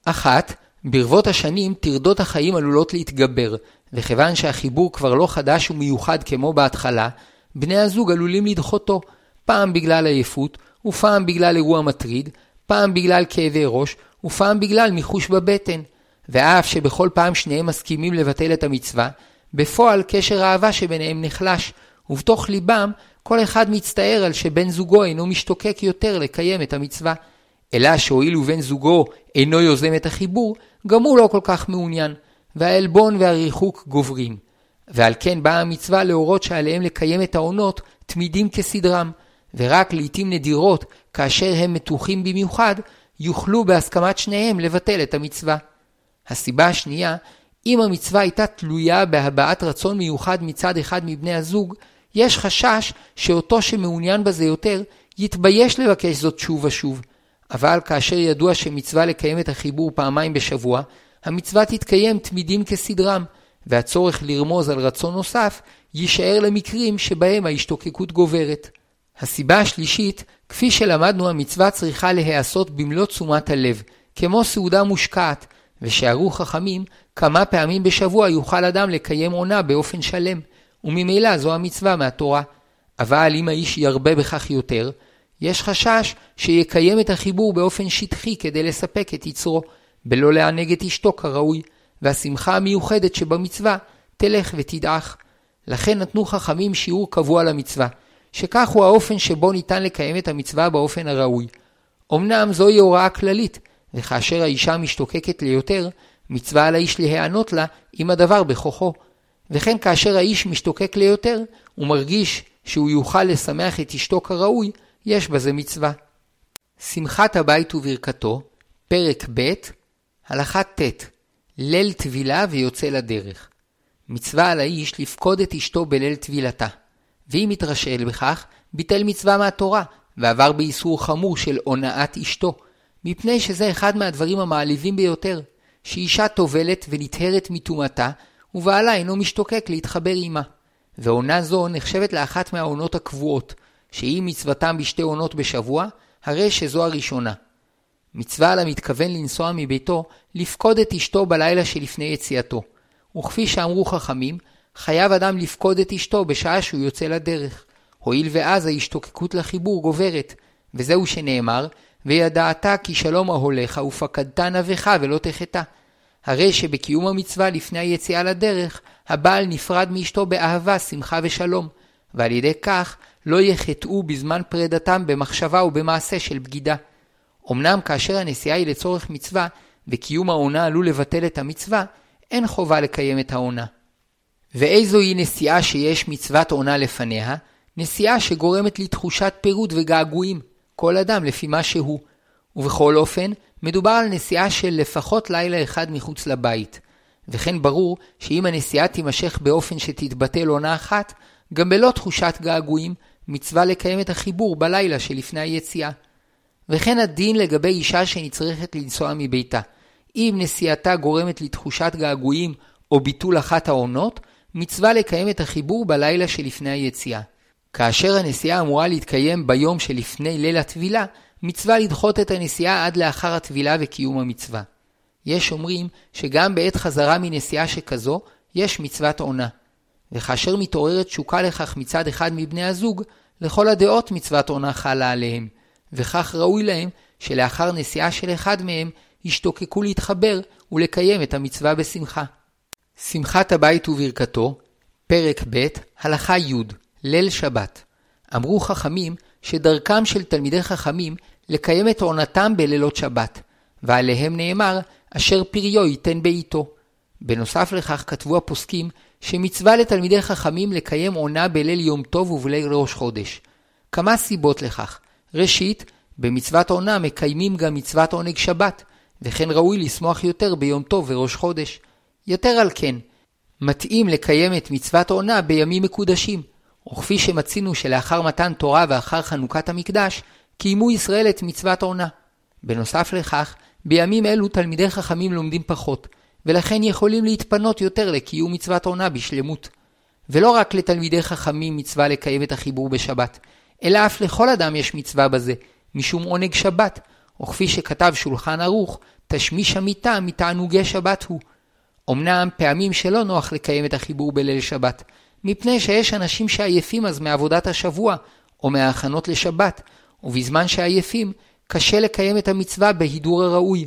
אחת, ברבות השנים טרדות החיים עלולות להתגבר, וכיוון שהחיבור כבר לא חדש ומיוחד כמו בהתחלה, בני הזוג עלולים לדחותו, פעם בגלל עייפות, ופעם בגלל אירוע מטריד, פעם בגלל כאבי ראש, ופעם בגלל מיחוש בבטן. ואף שבכל פעם שניהם מסכימים לבטל את המצווה, בפועל קשר האהבה שביניהם נחלש, ובתוך ליבם כל אחד מצטער על שבן זוגו אינו משתוקק יותר לקיים את המצווה. אלא שהואיל ובן זוגו אינו יוזם את החיבור, גם הוא לא כל כך מעוניין, והעלבון והריחוק גוברים. ועל כן באה המצווה להורות שעליהם לקיים את העונות תמידים כסדרם, ורק לעתים נדירות, כאשר הם מתוחים במיוחד, יוכלו בהסכמת שניהם לבטל את המצווה. הסיבה השנייה, אם המצווה הייתה תלויה בהבעת רצון מיוחד מצד אחד מבני הזוג, יש חשש שאותו שמעוניין בזה יותר, יתבייש לבקש זאת שוב ושוב. אבל כאשר ידוע שמצווה לקיים את החיבור פעמיים בשבוע, המצווה תתקיים תמידים כסדרם, והצורך לרמוז על רצון נוסף יישאר למקרים שבהם ההשתוקקות גוברת. הסיבה השלישית, כפי שלמדנו, המצווה צריכה להיעשות במלוא תשומת הלב, כמו סעודה מושקעת, ושערו חכמים, כמה פעמים בשבוע יוכל אדם לקיים עונה באופן שלם, וממילא זו המצווה מהתורה. אבל אם האיש ירבה בכך יותר, יש חשש שיקיים את החיבור באופן שטחי כדי לספק את יצרו, בלא לענג את אשתו כראוי, והשמחה המיוחדת שבמצווה תלך ותדעך. לכן נתנו חכמים שיעור קבוע למצווה, שכך הוא האופן שבו ניתן לקיים את המצווה באופן הראוי. אמנם זוהי הוראה כללית, וכאשר האישה משתוקקת ליותר, מצווה על האיש להיענות לה אם הדבר בכוחו. וכן כאשר האיש משתוקק ליותר, הוא מרגיש שהוא יוכל לשמח את אשתו כראוי, יש בזה מצווה. שמחת הבית וברכתו, פרק ב', הלכה ט', ליל טבילה ויוצא לדרך. מצווה על האיש לפקוד את אשתו בליל טבילתה. ואם יתרשל בכך, ביטל מצווה מהתורה, ועבר באיסור חמור של הונאת אשתו, מפני שזה אחד מהדברים המעליבים ביותר, שאישה טובלת ונטהרת מטומאתה, ובעלה אינו משתוקק להתחבר עמה. ועונה זו נחשבת לאחת מהעונות הקבועות, שהיא מצוותם בשתי עונות בשבוע, הרי שזו הראשונה. מצווה על המתכוון לנסוע מביתו, לפקוד את אשתו בלילה שלפני יציאתו. וכפי שאמרו חכמים, חייב אדם לפקוד את אשתו בשעה שהוא יוצא לדרך. הואיל ואז ההשתוקקות לחיבור גוברת, וזהו שנאמר, וידעת כי שלום אהוליך ופקדת נבך ולא תחטא. הרי שבקיום המצווה לפני היציאה לדרך, הבעל נפרד מאשתו באהבה, שמחה ושלום, ועל ידי כך לא יחטאו בזמן פרידתם במחשבה ובמעשה של בגידה. אמנם כאשר הנסיעה היא לצורך מצווה, וקיום העונה עלול לבטל את המצווה, אין חובה לקיים את העונה. ואיזוהי נסיעה שיש מצוות עונה לפניה? נסיעה שגורמת לתחושת פירוד וגעגועים, כל אדם לפי מה שהוא. ובכל אופן, מדובר על נסיעה של לפחות לילה אחד מחוץ לבית. וכן ברור שאם הנסיעה תימשך באופן שתתבטל עונה אחת, גם בלא תחושת געגועים, מצווה לקיים את החיבור בלילה שלפני היציאה. וכן הדין לגבי אישה שנצרכת לנסוע מביתה. אם נסיעתה גורמת לתחושת געגועים או ביטול אחת העונות, מצווה לקיים את החיבור בלילה שלפני היציאה. כאשר הנסיעה אמורה להתקיים ביום שלפני ליל הטבילה, מצווה לדחות את הנסיעה עד לאחר הטבילה וקיום המצווה. יש אומרים שגם בעת חזרה מנסיעה שכזו, יש מצוות עונה. וכאשר מתעוררת תשוקה לכך מצד אחד מבני הזוג, לכל הדעות מצוות עונה חלה עליהם, וכך ראוי להם שלאחר נסיעה של אחד מהם ישתוקקו להתחבר ולקיים את המצווה בשמחה. שמחת הבית וברכתו, פרק ב', הלכה י', ליל שבת. אמרו חכמים שדרכם של תלמידי חכמים לקיים את עונתם בלילות שבת, ועליהם נאמר, אשר פריו ייתן בעיתו. בנוסף לכך כתבו הפוסקים שמצווה לתלמידי חכמים לקיים עונה בליל יום טוב ובליל ראש חודש. כמה סיבות לכך. ראשית, במצוות עונה מקיימים גם מצוות עונג שבת, וכן ראוי לשמוח יותר ביום טוב וראש חודש. יתר על כן, מתאים לקיים את מצוות עונה בימים מקודשים, וכפי שמצינו שלאחר מתן תורה ואחר חנוכת המקדש, קיימו ישראל את מצוות עונה. בנוסף לכך, בימים אלו תלמידי חכמים לומדים פחות, ולכן יכולים להתפנות יותר לקיום מצוות עונה בשלמות. ולא רק לתלמידי חכמים מצווה לקיים את החיבור בשבת, אלא אף לכל אדם יש מצווה בזה, משום עונג שבת, וכפי שכתב שולחן ערוך, תשמיש המיטה מתענוגי שבת הוא. אמנם פעמים שלא נוח לקיים את החיבור בליל שבת, מפני שיש אנשים שעייפים אז מעבודת השבוע, או מההכנות לשבת, ובזמן שעייפים, קשה לקיים את המצווה בהידור הראוי.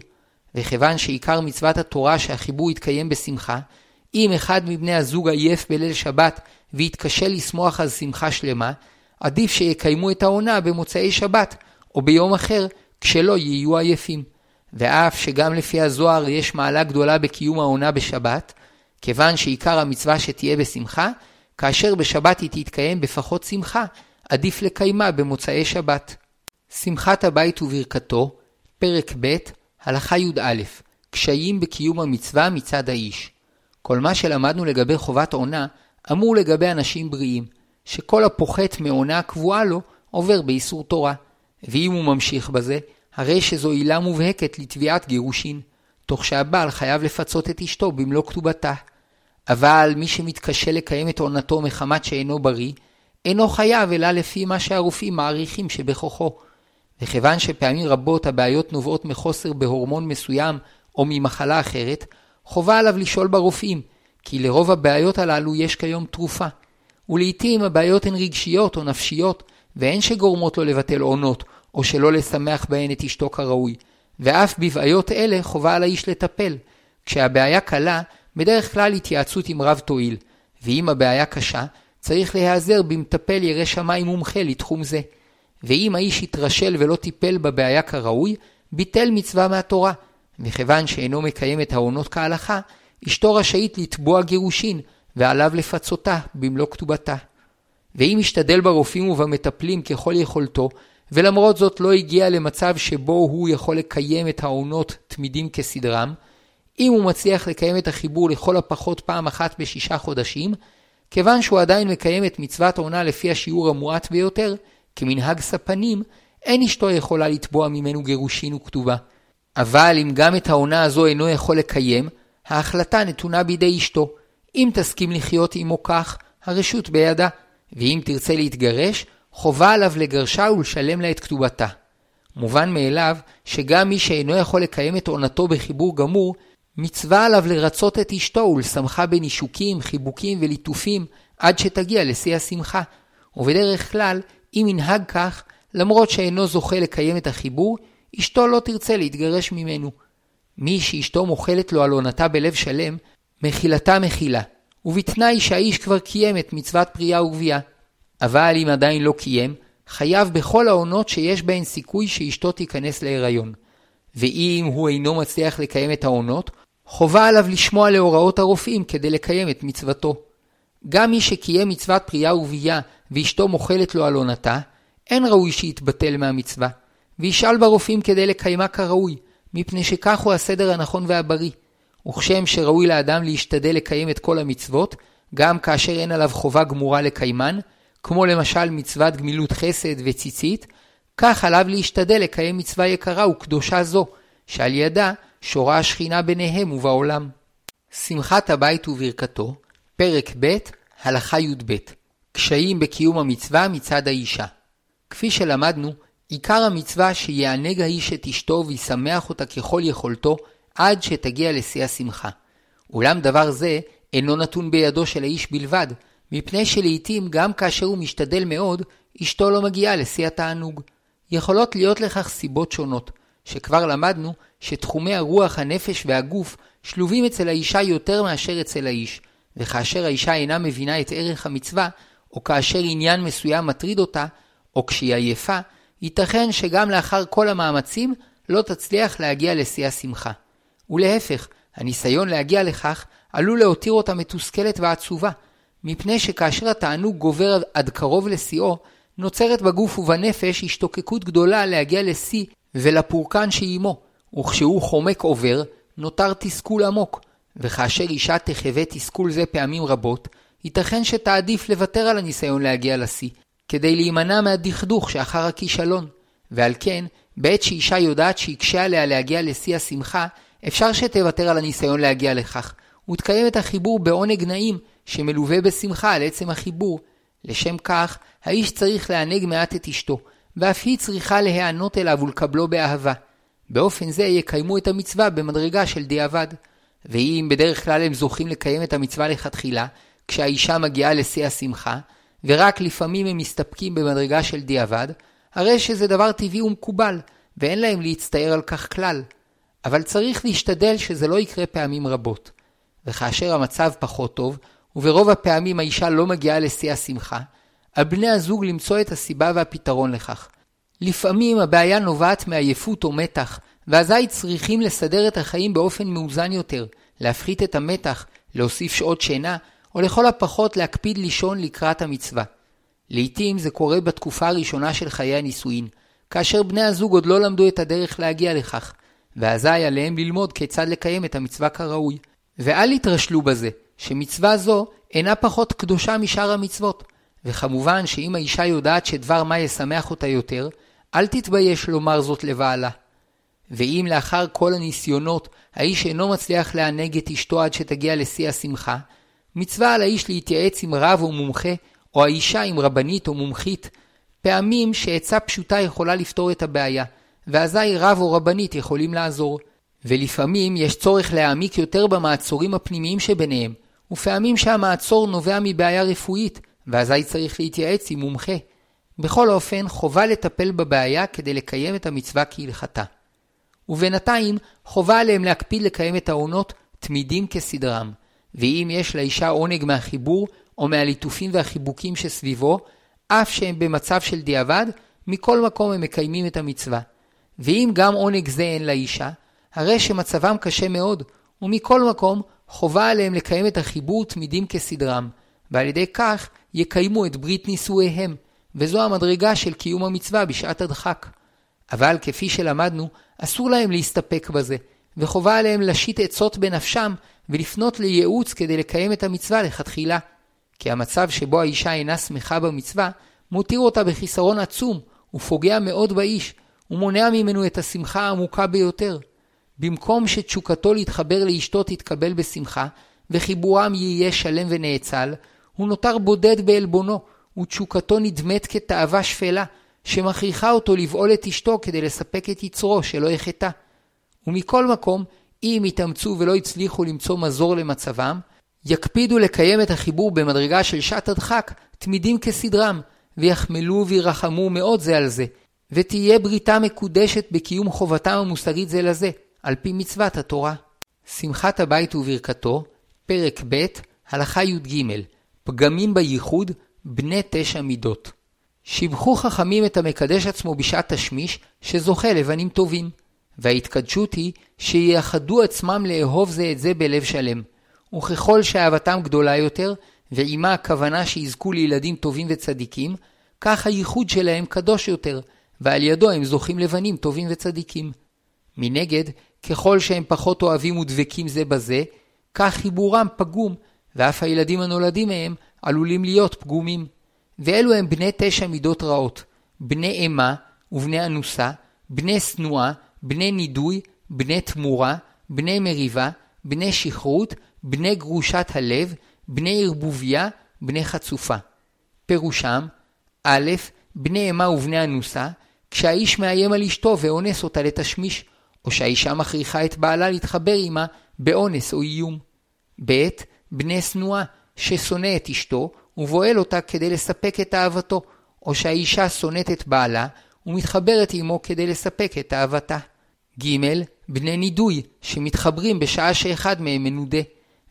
וכיוון שעיקר מצוות התורה שהחיבור יתקיים בשמחה, אם אחד מבני הזוג עייף בליל שבת ויתקשה לשמוח על שמחה שלמה, עדיף שיקיימו את העונה במוצאי שבת, או ביום אחר, כשלא יהיו עייפים. ואף שגם לפי הזוהר יש מעלה גדולה בקיום העונה בשבת, כיוון שעיקר המצווה שתהיה בשמחה, כאשר בשבת היא תתקיים בפחות שמחה, עדיף לקיימה במוצאי שבת. שמחת הבית וברכתו, פרק ב', הלכה י"א, קשיים בקיום המצווה מצד האיש. כל מה שלמדנו לגבי חובת עונה, אמור לגבי אנשים בריאים, שכל הפוחת מעונה קבועה לו, עובר באיסור תורה. ואם הוא ממשיך בזה, הרי שזו עילה מובהקת לתביעת גירושין, תוך שהבעל חייב לפצות את אשתו במלוא כתובתה. אבל מי שמתקשה לקיים את עונתו מחמת שאינו בריא, אינו חייב אלא לפי מה שהרופאים מעריכים שבכוחו. וכיוון שפעמים רבות הבעיות נובעות מחוסר בהורמון מסוים או ממחלה אחרת, חובה עליו לשאול ברופאים, כי לרוב הבעיות הללו יש כיום תרופה. ולעיתים הבעיות הן רגשיות או נפשיות, ואין שגורמות לו לבטל עונות, או שלא לשמח בהן את אשתו כראוי. ואף בבעיות אלה חובה על האיש לטפל. כשהבעיה קלה, בדרך כלל התייעצות עם רב תועיל, ואם הבעיה קשה, צריך להיעזר במטפל ירא שמיים מומחה לתחום זה. ואם האיש התרשל ולא טיפל בבעיה כראוי, ביטל מצווה מהתורה, וכיוון שאינו מקיים את העונות כהלכה, אשתו רשאית לתבוע גירושין, ועליו לפצותה במלוא כתובתה. ואם ישתדל ברופאים ובמטפלים ככל יכולתו, ולמרות זאת לא הגיע למצב שבו הוא יכול לקיים את העונות תמידים כסדרם, אם הוא מצליח לקיים את החיבור לכל הפחות פעם אחת בשישה חודשים, כיוון שהוא עדיין מקיים את מצוות העונה לפי השיעור המועט ביותר, כמנהג ספנים, אין אשתו יכולה לתבוע ממנו גירושין וכתובה. אבל אם גם את העונה הזו אינו יכול לקיים, ההחלטה נתונה בידי אשתו. אם תסכים לחיות עמו כך, הרשות בידה, ואם תרצה להתגרש, חובה עליו לגרשה ולשלם לה את כתובתה. מובן מאליו שגם מי שאינו יכול לקיים את עונתו בחיבור גמור, מצווה עליו לרצות את אשתו ולשמחה בנישוקים, חיבוקים וליטופים עד שתגיע לשיא השמחה. ובדרך כלל, אם ינהג כך, למרות שאינו זוכה לקיים את החיבור, אשתו לא תרצה להתגרש ממנו. מי שאשתו מוחלת לו על עונתה בלב שלם, מחילתה מחילה, ובתנאי שהאיש כבר קיים את מצוות פריאה וגבייה. אבל אם עדיין לא קיים, חייב בכל העונות שיש בהן סיכוי שאשתו תיכנס להיריון. ואם הוא אינו מצליח לקיים את העונות, חובה עליו לשמוע להוראות הרופאים כדי לקיים את מצוותו. גם מי שקיים מצוות פריאה ובייה ואשתו מוחלת לו על עונתה, אין ראוי שיתבטל מהמצווה, וישאל ברופאים כדי לקיימה כראוי, מפני שכך הוא הסדר הנכון והבריא. וכשם שראוי לאדם להשתדל לקיים את כל המצוות, גם כאשר אין עליו חובה גמורה לקיימן, כמו למשל מצוות גמילות חסד וציצית, כך עליו להשתדל לקיים מצווה יקרה וקדושה זו, שעל ידה שורה השכינה ביניהם ובעולם. שמחת הבית וברכתו, פרק ב', הלכה י"ב קשיים בקיום המצווה מצד האישה. כפי שלמדנו, עיקר המצווה שיענג האיש את אשתו וישמח אותה ככל יכולתו עד שתגיע לשיא השמחה. אולם דבר זה אינו נתון בידו של האיש בלבד, מפני שלעיתים גם כאשר הוא משתדל מאוד, אשתו לא מגיעה לשיא התענוג. יכולות להיות לכך סיבות שונות, שכבר למדנו שתחומי הרוח, הנפש והגוף שלובים אצל האישה יותר מאשר אצל האיש, וכאשר האישה אינה מבינה את ערך המצווה, או כאשר עניין מסוים מטריד אותה, או כשהיא עייפה, ייתכן שגם לאחר כל המאמצים לא תצליח להגיע לשיא השמחה. ולהפך, הניסיון להגיע לכך עלול להותיר אותה מתוסכלת ועצובה, מפני שכאשר התענוג גובר עד קרוב לשיאו, נוצרת בגוף ובנפש השתוקקות גדולה להגיע לשיא ולפורקן שעימו, וכשהוא חומק עובר, נותר תסכול עמוק, וכאשר אישה תחווה תסכול זה פעמים רבות, ייתכן שתעדיף לוותר על הניסיון להגיע לשיא, כדי להימנע מהדכדוך שאחר הכישלון. ועל כן, בעת שאישה יודעת שיקשה עליה להגיע לשיא השמחה, אפשר שתוותר על הניסיון להגיע לכך, ותקיים את החיבור בעונג נעים, שמלווה בשמחה על עצם החיבור. לשם כך, האיש צריך לענג מעט את אשתו, ואף היא צריכה להיענות אליו ולקבלו באהבה. באופן זה יקיימו את המצווה במדרגה של דיעבד. ואם בדרך כלל הם זוכים לקיים את המצווה לכתחילה, כשהאישה מגיעה לשיא השמחה, ורק לפעמים הם מסתפקים במדרגה של דיעבד, הרי שזה דבר טבעי ומקובל, ואין להם להצטער על כך כלל. אבל צריך להשתדל שזה לא יקרה פעמים רבות. וכאשר המצב פחות טוב, וברוב הפעמים האישה לא מגיעה לשיא השמחה, על בני הזוג למצוא את הסיבה והפתרון לכך. לפעמים הבעיה נובעת מעייפות או מתח, ואזי צריכים לסדר את החיים באופן מאוזן יותר, להפחית את המתח, להוסיף שעות שינה, או לכל הפחות להקפיד לישון לקראת המצווה. לעתים זה קורה בתקופה הראשונה של חיי הנישואין, כאשר בני הזוג עוד לא למדו את הדרך להגיע לכך, ואזי עליהם ללמוד כיצד לקיים את המצווה כראוי. ואל יתרשלו בזה, שמצווה זו אינה פחות קדושה משאר המצוות. וכמובן שאם האישה יודעת שדבר מה ישמח אותה יותר, אל תתבייש לומר זאת לבעלה. ואם לאחר כל הניסיונות האיש אינו מצליח לענג את אשתו עד שתגיע לשיא השמחה, מצווה על האיש להתייעץ עם רב או מומחה, או האישה עם רבנית או מומחית, פעמים שעצה פשוטה יכולה לפתור את הבעיה, ואזי רב או רבנית יכולים לעזור. ולפעמים יש צורך להעמיק יותר במעצורים הפנימיים שביניהם, ופעמים שהמעצור נובע מבעיה רפואית, ואזי צריך להתייעץ עם מומחה. בכל אופן, חובה לטפל בבעיה כדי לקיים את המצווה כהלכתה. ובינתיים, חובה עליהם להקפיד לקיים את העונות תמידים כסדרם, ואם יש לאישה עונג מהחיבור או מהליטופים והחיבוקים שסביבו, אף שהם במצב של דיעבד, מכל מקום הם מקיימים את המצווה. ואם גם עונג זה אין לאישה, הרי שמצבם קשה מאוד, ומכל מקום חובה עליהם לקיים את החיבור תמידים כסדרם, ועל ידי כך יקיימו את ברית נישואיהם, וזו המדרגה של קיום המצווה בשעת הדחק. אבל כפי שלמדנו, אסור להם להסתפק בזה, וחובה עליהם להשית עצות בנפשם ולפנות לייעוץ כדי לקיים את המצווה לכתחילה. כי המצב שבו האישה אינה שמחה במצווה, מותיר אותה בחיסרון עצום, ופוגע מאוד באיש, ומונע ממנו את השמחה העמוקה ביותר. במקום שתשוקתו להתחבר לאשתו תתקבל בשמחה, וחיבורם יהיה שלם ונאצל, הוא נותר בודד בעלבונו, ותשוקתו נדמת כתאווה שפלה, שמכריחה אותו לבעול את אשתו כדי לספק את יצרו שלא יחטא. ומכל מקום, אם יתאמצו ולא הצליחו למצוא מזור למצבם, יקפידו לקיים את החיבור במדרגה של שעת הדחק, תמידים כסדרם, ויחמלו וירחמו מאוד זה על זה, ותהיה בריתה מקודשת בקיום חובתם המוסרית זה לזה, על פי מצוות התורה. שמחת הבית וברכתו, פרק ב', הלכה י"ג, פגמים בייחוד, בני תשע מידות. שיבחו חכמים את המקדש עצמו בשעת תשמיש, שזוכה לבנים טובים. וההתקדשות היא שייחדו עצמם לאהוב זה את זה בלב שלם. וככל שאהבתם גדולה יותר, ועימה הכוונה שיזכו לילדים טובים וצדיקים, כך הייחוד שלהם קדוש יותר, ועל ידו הם זוכים לבנים טובים וצדיקים. מנגד, ככל שהם פחות אוהבים ודבקים זה בזה, כך חיבורם פגום, ואף הילדים הנולדים מהם עלולים להיות פגומים. ואלו הם בני תשע מידות רעות, בני אימה ובני אנוסה, בני שנואה, בני נידוי, בני תמורה, בני מריבה, בני שכרות, בני גרושת הלב, בני ערבוביה, בני חצופה. פירושם, א', בני אימה ובני אנוסה, כשהאיש מאיים על אשתו ואונס אותה לתשמיש, או שהאישה מכריחה את בעלה להתחבר עמה באונס או איום. ב', בני שנואה, ששונא את אשתו ובועל אותה כדי לספק את אהבתו, או שהאישה שונאת את בעלה ומתחברת עמו כדי לספק את אהבתה. ג. בני נידוי, שמתחברים בשעה שאחד מהם מנודה,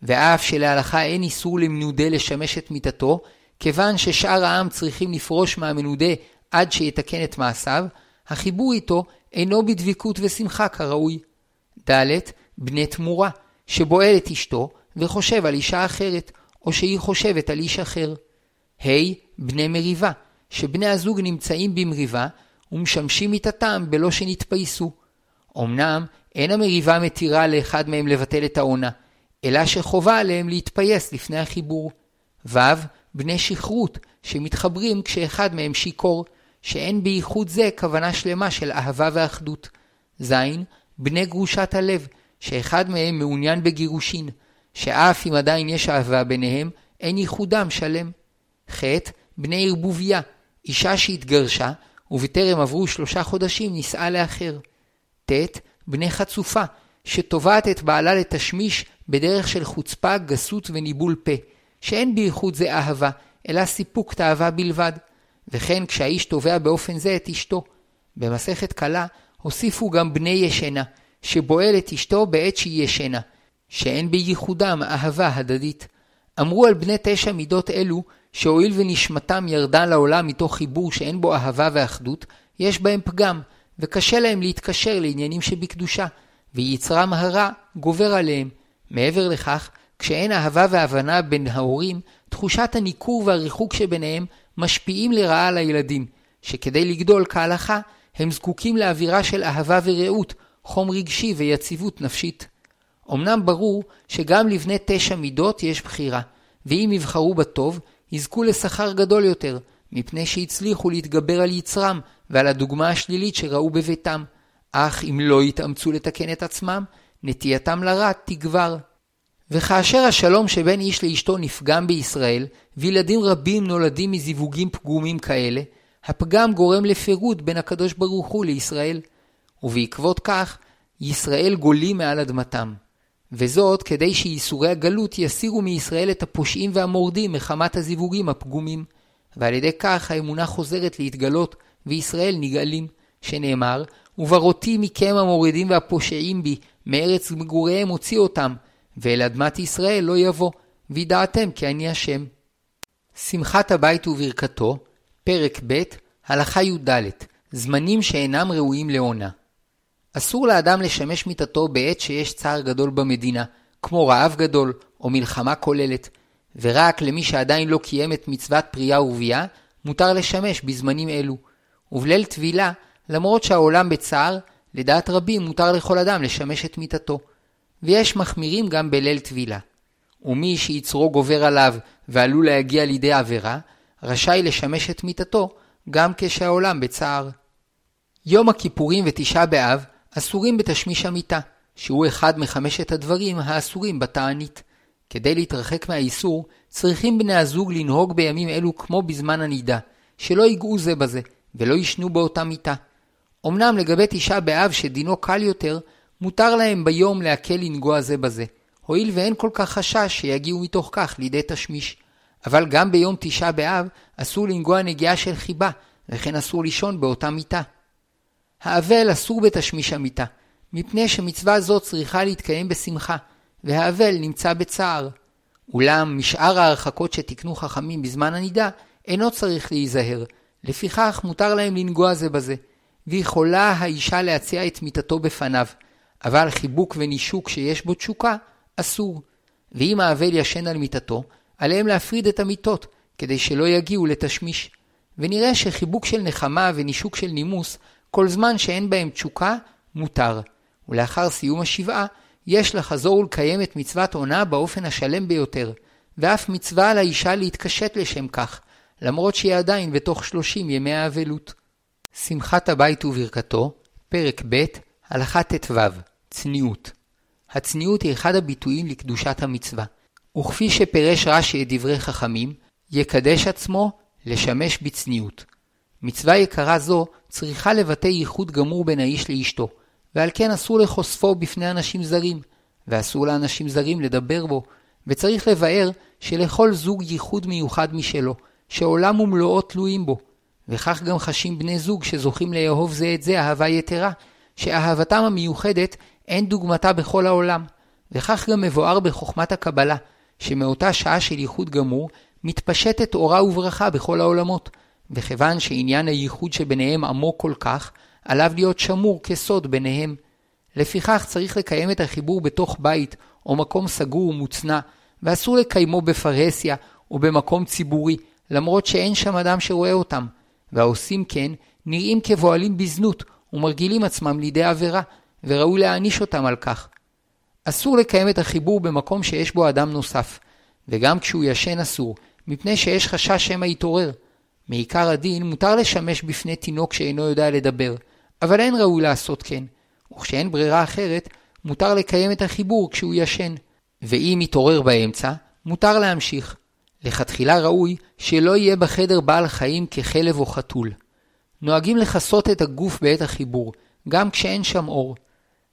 ואף שלהלכה אין איסור למנודה לשמש את מיתתו, כיוון ששאר העם צריכים לפרוש מהמנודה עד שיתקן את מעשיו, החיבור איתו אינו בדבקות ושמחה כראוי. ד. בני תמורה, שבועל את אשתו וחושב על אישה אחרת, או שהיא חושבת על איש אחר. ה. בני מריבה, שבני הזוג נמצאים במריבה ומשמשים מיתתם בלא שנתפייסו. אמנם אין המריבה מתירה לאחד מהם לבטל את העונה, אלא שחובה עליהם להתפייס לפני החיבור. ו. בני שכרות, שמתחברים כשאחד מהם שיכור, שאין בייחוד זה כוונה שלמה של אהבה ואחדות. ז. בני גרושת הלב, שאחד מהם מעוניין בגירושין, שאף אם עדיין יש אהבה ביניהם, אין ייחודם שלם. ח. בני ערבוביה, אישה שהתגרשה, ובטרם עברו שלושה חודשים נישאה לאחר. ט. בני חצופה, שתובעת את בעלה לתשמיש בדרך של חוצפה, גסות וניבול פה, שאין בייחוד זה אהבה, אלא סיפוק תאווה בלבד. וכן כשהאיש תובע באופן זה את אשתו. במסכת קלה הוסיפו גם בני ישנה, שבועל את אשתו בעת שהיא ישנה, שאין בייחודם אהבה הדדית. אמרו על בני תשע מידות אלו, שהואיל ונשמתם ירדה לעולם מתוך חיבור שאין בו אהבה ואחדות, יש בהם פגם, וקשה להם להתקשר לעניינים שבקדושה, ויצרם הרע גובר עליהם. מעבר לכך, כשאין אהבה והבנה בין ההורים, תחושת הניכור והריחוק שביניהם משפיעים לרעה על הילדים, שכדי לגדול כהלכה, הם זקוקים לאווירה של אהבה ורעות, חום רגשי ויציבות נפשית. אמנם ברור שגם לבני תשע מידות יש בחירה, ואם יבחרו בטוב, יזכו לשכר גדול יותר, מפני שהצליחו להתגבר על יצרם ועל הדוגמה השלילית שראו בביתם. אך אם לא יתאמצו לתקן את עצמם, נטייתם לרע תגבר. וכאשר השלום שבין איש לאשתו נפגם בישראל, וילדים רבים נולדים מזיווגים פגומים כאלה, הפגם גורם לפירוד בין הקדוש ברוך הוא לישראל, ובעקבות כך, ישראל גולים מעל אדמתם. וזאת כדי שייסורי הגלות יסירו מישראל את הפושעים והמורדים מחמת הזיווגים הפגומים, ועל ידי כך האמונה חוזרת להתגלות, וישראל נגאלים, שנאמר, וברותי מכם המורידים והפושעים בי, מארץ מגוריהם הוציא אותם, ואל אדמת ישראל לא יבוא, וידעתם כי אני השם. שמחת הבית וברכתו, פרק ב', הלכה י"ד, זמנים שאינם ראויים לעונה. אסור לאדם לשמש מיתתו בעת שיש צער גדול במדינה, כמו רעב גדול או מלחמה כוללת, ורק למי שעדיין לא קיים את מצוות פרייה ורבייה, מותר לשמש בזמנים אלו. ובליל טבילה, למרות שהעולם בצער, לדעת רבים מותר לכל אדם לשמש את מיתתו. ויש מחמירים גם בליל טבילה. ומי שיצרו גובר עליו ועלול להגיע לידי עבירה, רשאי לשמש את מיתתו גם כשהעולם בצער. יום הכיפורים ותשעה באב אסורים בתשמיש המיטה, שהוא אחד מחמשת הדברים האסורים בתענית. כדי להתרחק מהאיסור, צריכים בני הזוג לנהוג בימים אלו כמו בזמן הנידה, שלא ייגעו זה בזה, ולא יישנו באותה מיטה. אמנם לגבי תשעה באב שדינו קל יותר, מותר להם ביום להקל לנגוע זה בזה, הואיל ואין כל כך חשש שיגיעו מתוך כך לידי תשמיש. אבל גם ביום תשעה באב אסור לנגוע נגיעה של חיבה, וכן אסור לישון באותה מיטה. האבל אסור בתשמיש המיטה, מפני שמצווה זו צריכה להתקיים בשמחה, והאבל נמצא בצער. אולם משאר ההרחקות שתיקנו חכמים בזמן הנידה, אינו צריך להיזהר, לפיכך מותר להם לנגוע זה בזה, ויכולה האישה להציע את מיטתו בפניו, אבל חיבוק ונישוק שיש בו תשוקה, אסור. ואם האבל ישן על מיטתו, עליהם להפריד את המיטות, כדי שלא יגיעו לתשמיש. ונראה שחיבוק של נחמה ונישוק של נימוס, כל זמן שאין בהם תשוקה, מותר. ולאחר סיום השבעה, יש לחזור ולקיים את מצוות עונה באופן השלם ביותר, ואף מצווה על האישה להתקשט לשם כך, למרות שהיא עדיין בתוך שלושים ימי האבלות. שמחת הבית וברכתו, פרק ב', הלכה ט"ו, צניעות. הצניעות היא אחד הביטויים לקדושת המצווה. וכפי שפירש רש"י את דברי חכמים, יקדש עצמו לשמש בצניעות. מצווה יקרה זו צריכה לבטא ייחוד גמור בין האיש לאשתו, ועל כן אסור לחושפו בפני אנשים זרים, ואסור לאנשים זרים לדבר בו, וצריך לבאר שלכל זוג ייחוד מיוחד משלו, שעולם ומלואו תלויים בו, וכך גם חשים בני זוג שזוכים לאהוב זה את זה אהבה יתרה, שאהבתם המיוחדת אין דוגמתה בכל העולם, וכך גם מבואר בחוכמת הקבלה, שמאותה שעה של ייחוד גמור, מתפשטת אורה וברכה בכל העולמות, וכיוון שעניין הייחוד שביניהם עמוק כל כך, עליו להיות שמור כסוד ביניהם. לפיכך צריך לקיים את החיבור בתוך בית או מקום סגור ומוצנע, ואסור לקיימו בפרהסיה או במקום ציבורי, למרות שאין שם אדם שרואה אותם, והעושים כן נראים כבועלים בזנות ומרגילים עצמם לידי עבירה, וראוי להעניש אותם על כך. אסור לקיים את החיבור במקום שיש בו אדם נוסף, וגם כשהוא ישן אסור, מפני שיש חשש שמא יתעורר. מעיקר הדין מותר לשמש בפני תינוק שאינו יודע לדבר, אבל אין ראוי לעשות כן, וכשאין ברירה אחרת, מותר לקיים את החיבור כשהוא ישן. ואם יתעורר באמצע, מותר להמשיך. לכתחילה ראוי שלא יהיה בחדר בעל חיים ככלב או חתול. נוהגים לכסות את הגוף בעת החיבור, גם כשאין שם אור.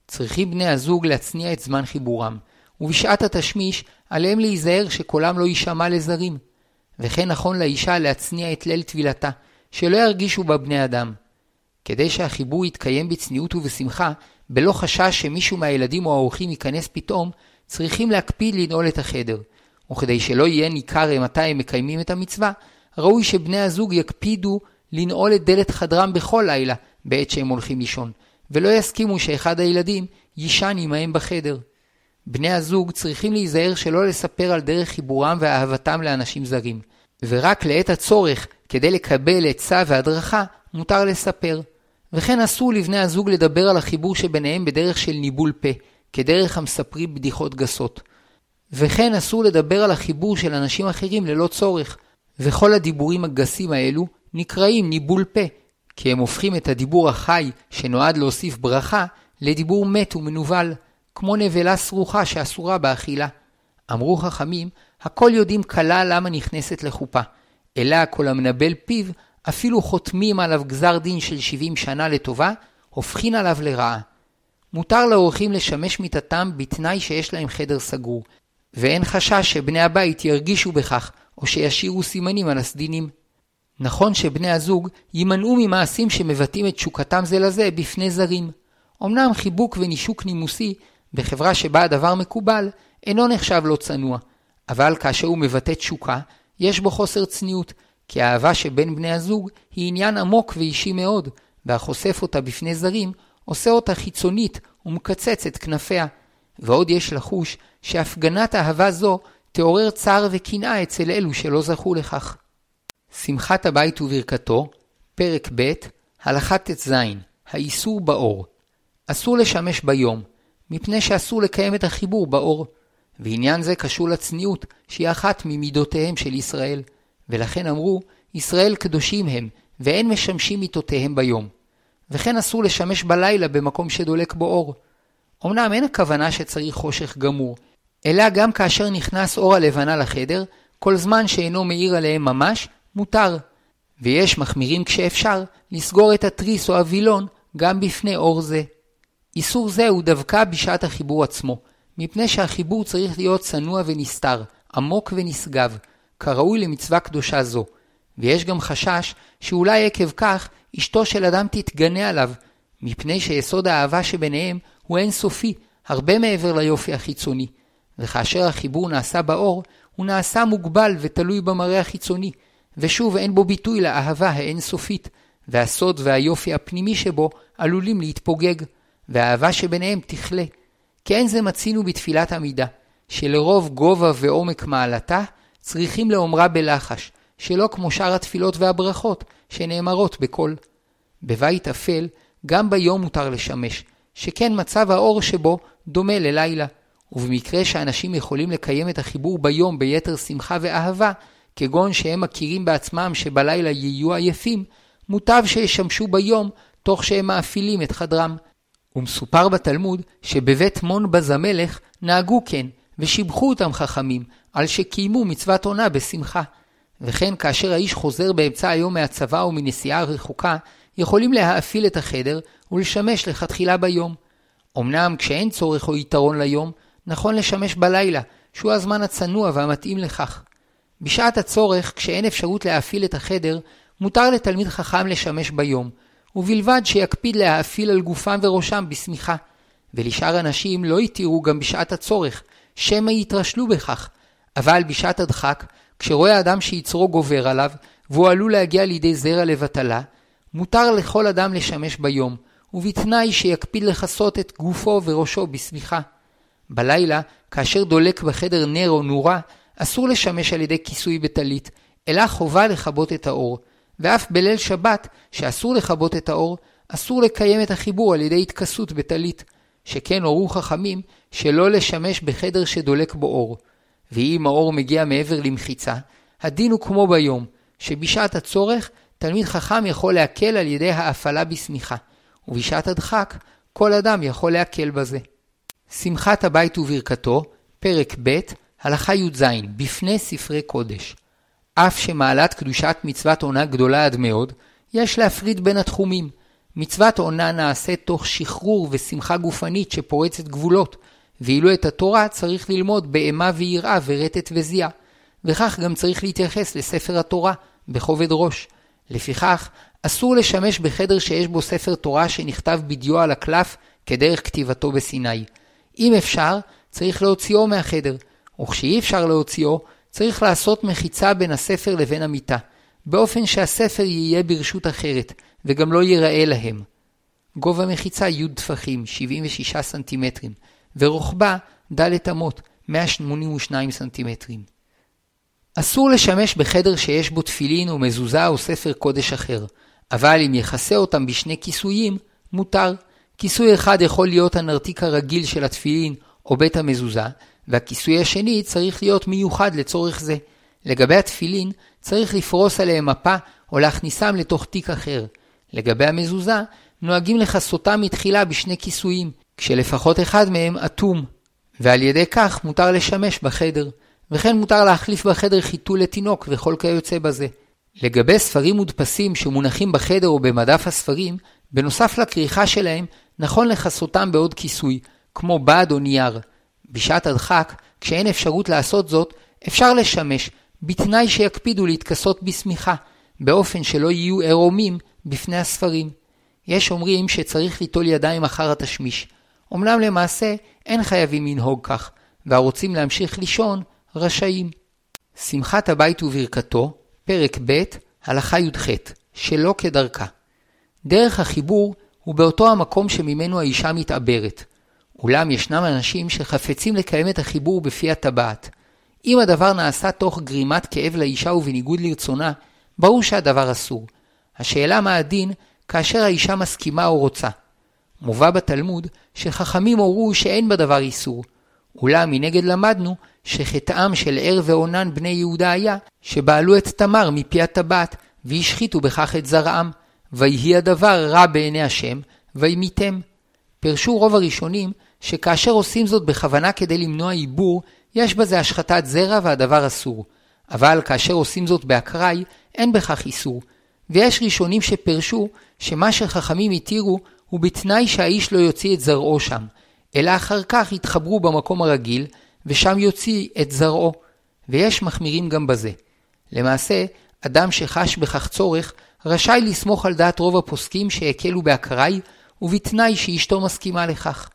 צריכים בני הזוג להצניע את זמן חיבורם, ובשעת התשמיש עליהם להיזהר שקולם לא יישמע לזרים. וכן נכון לאישה להצניע את ליל טבילתה, שלא ירגישו בה בני אדם. כדי שהחיבור יתקיים בצניעות ובשמחה, בלא חשש שמישהו מהילדים או האורחים ייכנס פתאום, צריכים להקפיד לנעול את החדר. וכדי שלא יהיה ניכר מתי הם מקיימים את המצווה, ראוי שבני הזוג יקפידו לנעול את דלת חדרם בכל לילה בעת שהם הולכים לישון, ולא יסכימו שאחד הילדים יישן עמהם בחדר. בני הזוג צריכים להיזהר שלא לספר על דרך חיבורם ואהבתם לאנשים זרים, ורק לעת הצורך, כדי לקבל עצה והדרכה, מותר לספר. וכן אסור לבני הזוג לדבר על החיבור שביניהם בדרך של ניבול פה, כדרך המספרים בדיחות גסות. וכן אסור לדבר על החיבור של אנשים אחרים ללא צורך, וכל הדיבורים הגסים האלו נקראים ניבול פה, כי הם הופכים את הדיבור החי, שנועד להוסיף ברכה, לדיבור מת ומנוול, כמו נבלה סרוחה שאסורה באכילה. אמרו חכמים, הכל יודעים כלה למה נכנסת לחופה, אלא כל המנבל פיו, אפילו חותמים עליו גזר דין של 70 שנה לטובה, הופכין עליו לרעה. מותר לאורחים לשמש מיטתם בתנאי שיש להם חדר סגור, ואין חשש שבני הבית ירגישו בכך, או שישאירו סימנים על הסדינים. נכון שבני הזוג יימנעו ממעשים שמבטאים את תשוקתם זה לזה בפני זרים. אמנם חיבוק ונישוק נימוסי, בחברה שבה הדבר מקובל, אינו נחשב לא צנוע, אבל כאשר הוא מבטא תשוקה, יש בו חוסר צניעות, כי האהבה שבין בני הזוג היא עניין עמוק ואישי מאוד, והחושף אותה בפני זרים, עושה אותה חיצונית ומקצץ את כנפיה. ועוד יש לחוש שהפגנת אהבה זו תעורר צער וקנאה אצל אלו שלא זכו לכך. שמחת הבית וברכתו, פרק ב', הלכה ט"ז, האיסור באור. אסור לשמש ביום, מפני שאסור לקיים את החיבור באור, ועניין זה קשור לצניעות, שהיא אחת ממידותיהם של ישראל, ולכן אמרו, ישראל קדושים הם, ואין משמשים מיתותיהם ביום. וכן אסור לשמש בלילה במקום שדולק בו אור. אמנם אין הכוונה שצריך חושך גמור, אלא גם כאשר נכנס אור הלבנה לחדר, כל זמן שאינו מאיר עליהם ממש, מותר. ויש מחמירים כשאפשר לסגור את התריס או הווילון גם בפני אור זה. איסור זה הוא דווקא בשעת החיבור עצמו, מפני שהחיבור צריך להיות צנוע ונסתר, עמוק ונשגב, כראוי למצווה קדושה זו. ויש גם חשש שאולי עקב כך אשתו של אדם תתגנה עליו, מפני שיסוד האהבה שביניהם הוא אינסופי, הרבה מעבר ליופי החיצוני. וכאשר החיבור נעשה באור, הוא נעשה מוגבל ותלוי במראה החיצוני, ושוב אין בו ביטוי לאהבה האינסופית, והסוד והיופי הפנימי שבו עלולים להתפוגג, והאהבה שביניהם תכלה. כן זה מצינו בתפילת עמידה, שלרוב גובה ועומק מעלתה צריכים לאומרה בלחש, שלא כמו שאר התפילות והברכות שנאמרות בקול. בבית אפל, גם ביום מותר לשמש, שכן מצב האור שבו דומה ללילה, ובמקרה שאנשים יכולים לקיים את החיבור ביום ביתר שמחה ואהבה, כגון שהם מכירים בעצמם שבלילה יהיו עייפים, מוטב שישמשו ביום תוך שהם מאפילים את חדרם. ומסופר בתלמוד שבבית מונבז המלך נהגו כן, ושיבחו אותם חכמים, על שקיימו מצוות עונה בשמחה. וכן כאשר האיש חוזר באמצע היום מהצבא או מנסיעה רחוקה, יכולים להאפיל את החדר ולשמש לכתחילה ביום. אמנם כשאין צורך או יתרון ליום, נכון לשמש בלילה, שהוא הזמן הצנוע והמתאים לכך. בשעת הצורך, כשאין אפשרות להאפיל את החדר, מותר לתלמיד חכם לשמש ביום, ובלבד שיקפיד להאפיל על גופם וראשם בשמיכה. ולשאר אנשים לא יתירו גם בשעת הצורך, שמא יתרשלו בכך. אבל בשעת הדחק, כשרואה אדם שיצרו גובר עליו, והוא עלול להגיע לידי זרע לבטלה, מותר לכל אדם לשמש ביום, ובתנאי שיקפיד לכסות את גופו וראשו בשמיכה. בלילה, כאשר דולק בחדר נר או נורה, אסור לשמש על ידי כיסוי בטלית, אלא חובה לכבות את האור. ואף בליל שבת, שאסור לכבות את האור, אסור לקיים את החיבור על ידי התכסות בטלית, שכן הורו חכמים שלא לשמש בחדר שדולק בו אור. ואם האור מגיע מעבר למחיצה, הדין הוא כמו ביום, שבשעת הצורך תלמיד חכם יכול להקל על ידי ההפעלה בשמיכה, ובשעת הדחק כל אדם יכול להקל בזה. שמחת הבית וברכתו, פרק ב', הלכה י"ז, בפני ספרי קודש. אף שמעלת קדושת מצוות עונה גדולה עד מאוד, יש להפריד בין התחומים, מצוות עונה נעשית תוך שחרור ושמחה גופנית שפורצת גבולות, ואילו את התורה צריך ללמוד באימה ויראה ורטט וזיעה. וכך גם צריך להתייחס לספר התורה, בכובד ראש. לפיכך, אסור לשמש בחדר שיש בו ספר תורה שנכתב בדיו על הקלף כדרך כתיבתו בסיני. אם אפשר, צריך להוציאו מהחדר, וכשאי אפשר להוציאו, צריך לעשות מחיצה בין הספר לבין המיטה, באופן שהספר יהיה ברשות אחרת, וגם לא ייראה להם. גובה מחיצה י' טפחים, 76 סנטימטרים, ורוחבה ד' אמות, 182 סנטימטרים. אסור לשמש בחדר שיש בו תפילין או מזוזה או ספר קודש אחר, אבל אם יכסה אותם בשני כיסויים, מותר. כיסוי אחד יכול להיות הנרתיק הרגיל של התפילין או בית המזוזה, והכיסוי השני צריך להיות מיוחד לצורך זה. לגבי התפילין, צריך לפרוס עליהם מפה או להכניסם לתוך תיק אחר. לגבי המזוזה, נוהגים לכסותם מתחילה בשני כיסויים, כשלפחות אחד מהם אטום, ועל ידי כך מותר לשמש בחדר, וכן מותר להחליף בחדר חיתול לתינוק וכל כיוצא בזה. לגבי ספרים מודפסים שמונחים בחדר או במדף הספרים, בנוסף לכריכה שלהם, נכון לכסותם בעוד כיסוי, כמו בד או נייר. בשעת הדחק, כשאין אפשרות לעשות זאת, אפשר לשמש, בתנאי שיקפידו להתכסות בשמיכה, באופן שלא יהיו עירומים בפני הספרים. יש אומרים שצריך ליטול ידיים אחר התשמיש. אמנם למעשה אין חייבים לנהוג כך, והרוצים להמשיך לישון רשאים. שמחת הבית וברכתו, פרק ב', הלכה י"ח, שלא כדרכה. דרך החיבור הוא באותו המקום שממנו האישה מתעברת. אולם ישנם אנשים שחפצים לקיים את החיבור בפי הטבעת. אם הדבר נעשה תוך גרימת כאב לאישה ובניגוד לרצונה, ברור שהדבר אסור. השאלה מה הדין כאשר האישה מסכימה או רוצה. מובא בתלמוד שחכמים הורו שאין בדבר איסור, אולם מנגד למדנו שחטאם של ער ועונן בני יהודה היה שבעלו את תמר מפי הטבעת והשחיתו בכך את זרעם, ויהי הדבר רע בעיני השם, וימיתם. פרשו רוב הראשונים שכאשר עושים זאת בכוונה כדי למנוע עיבור, יש בזה השחתת זרע והדבר אסור. אבל כאשר עושים זאת באקראי, אין בכך איסור. ויש ראשונים שפרשו שמה שחכמים התירו הוא בתנאי שהאיש לא יוציא את זרעו שם, אלא אחר כך יתחברו במקום הרגיל, ושם יוציא את זרעו. ויש מחמירים גם בזה. למעשה, אדם שחש בכך צורך, רשאי לסמוך על דעת רוב הפוסקים שהקלו באקראי, ובתנאי שאשתו מסכימה לכך.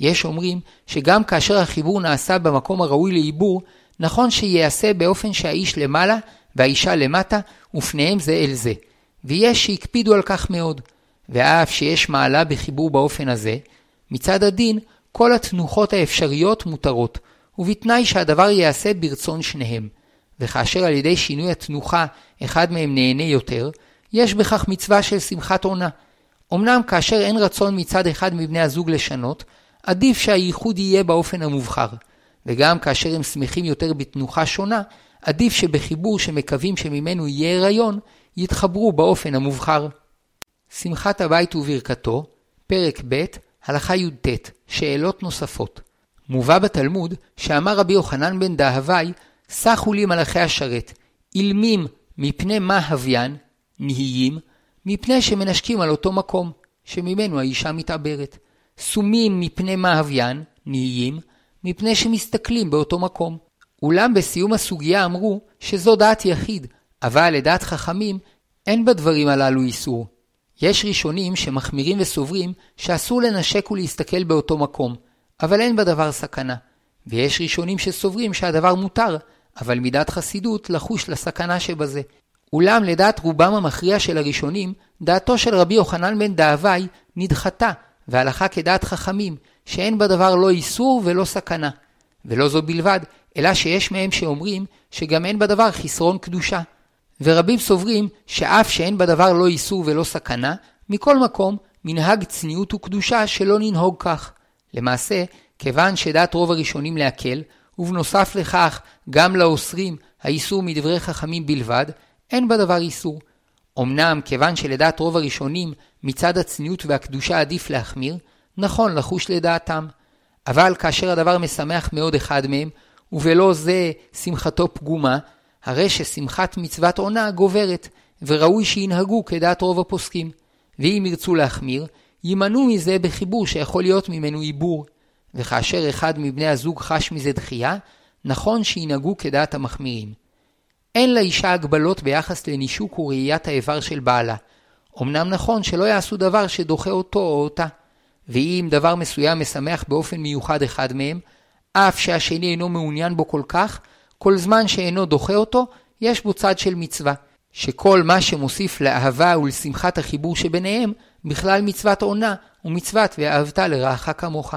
יש אומרים שגם כאשר החיבור נעשה במקום הראוי לעיבור, נכון שייעשה באופן שהאיש למעלה והאישה למטה, ופניהם זה אל זה. ויש שהקפידו על כך מאוד. ואף שיש מעלה בחיבור באופן הזה, מצד הדין, כל התנוחות האפשריות מותרות, ובתנאי שהדבר ייעשה ברצון שניהם. וכאשר על ידי שינוי התנוחה אחד מהם נהנה יותר, יש בכך מצווה של שמחת עונה. אמנם כאשר אין רצון מצד אחד מבני הזוג לשנות, עדיף שהייחוד יהיה באופן המובחר. וגם כאשר הם שמחים יותר בתנוחה שונה, עדיף שבחיבור שמקווים שממנו יהיה הריון, יתחברו באופן המובחר. שמחת הבית וברכתו, פרק ב', הלכה י"ט, שאלות נוספות. מובא בתלמוד שאמר רבי יוחנן בן דהווי, סחו לי מלאכי השרת, אילמים מפני מה הוויין, נהיים, מפני שמנשקים על אותו מקום, שממנו האישה מתעברת. סומים מפני מה הוויין, נהיים, מפני שמסתכלים באותו מקום. אולם בסיום הסוגיה אמרו שזו דעת יחיד, אבל לדעת חכמים אין בדברים הללו איסור. יש ראשונים שמחמירים וסוברים שאסור לנשק ולהסתכל באותו מקום, אבל אין בדבר סכנה. ויש ראשונים שסוברים שהדבר מותר, אבל מידת חסידות לחוש לסכנה שבזה. אולם לדעת רובם המכריע של הראשונים, דעתו של רבי יוחנן בן דהווי נדחתה, והלכה כדעת חכמים, שאין בדבר לא איסור ולא סכנה. ולא זו בלבד, אלא שיש מהם שאומרים שגם אין בדבר חסרון קדושה. ורבים סוברים שאף שאין בדבר לא איסור ולא סכנה, מכל מקום מנהג צניעות וקדושה שלא ננהוג כך. למעשה, כיוון שדעת רוב הראשונים להקל, ובנוסף לכך גם לאוסרים האיסור מדברי חכמים בלבד, אין בדבר איסור. אמנם כיוון שלדעת רוב הראשונים מצד הצניעות והקדושה עדיף להחמיר, נכון לחוש לדעתם. אבל כאשר הדבר משמח מאוד אחד מהם, ובלא זה שמחתו פגומה, הרי ששמחת מצוות עונה גוברת, וראוי שינהגו כדעת רוב הפוסקים. ואם ירצו להחמיר, יימנעו מזה בחיבור שיכול להיות ממנו עיבור. וכאשר אחד מבני הזוג חש מזה דחייה, נכון שינהגו כדעת המחמירים. אין לאישה הגבלות ביחס לנישוק וראיית האיבר של בעלה. אמנם נכון שלא יעשו דבר שדוחה אותו או אותה. ואם דבר מסוים משמח באופן מיוחד אחד מהם, אף שהשני אינו מעוניין בו כל כך, כל זמן שאינו דוחה אותו, יש בו צד של מצווה, שכל מה שמוסיף לאהבה ולשמחת החיבור שביניהם, בכלל מצוות עונה ומצוות ואהבת לרעך כמוך.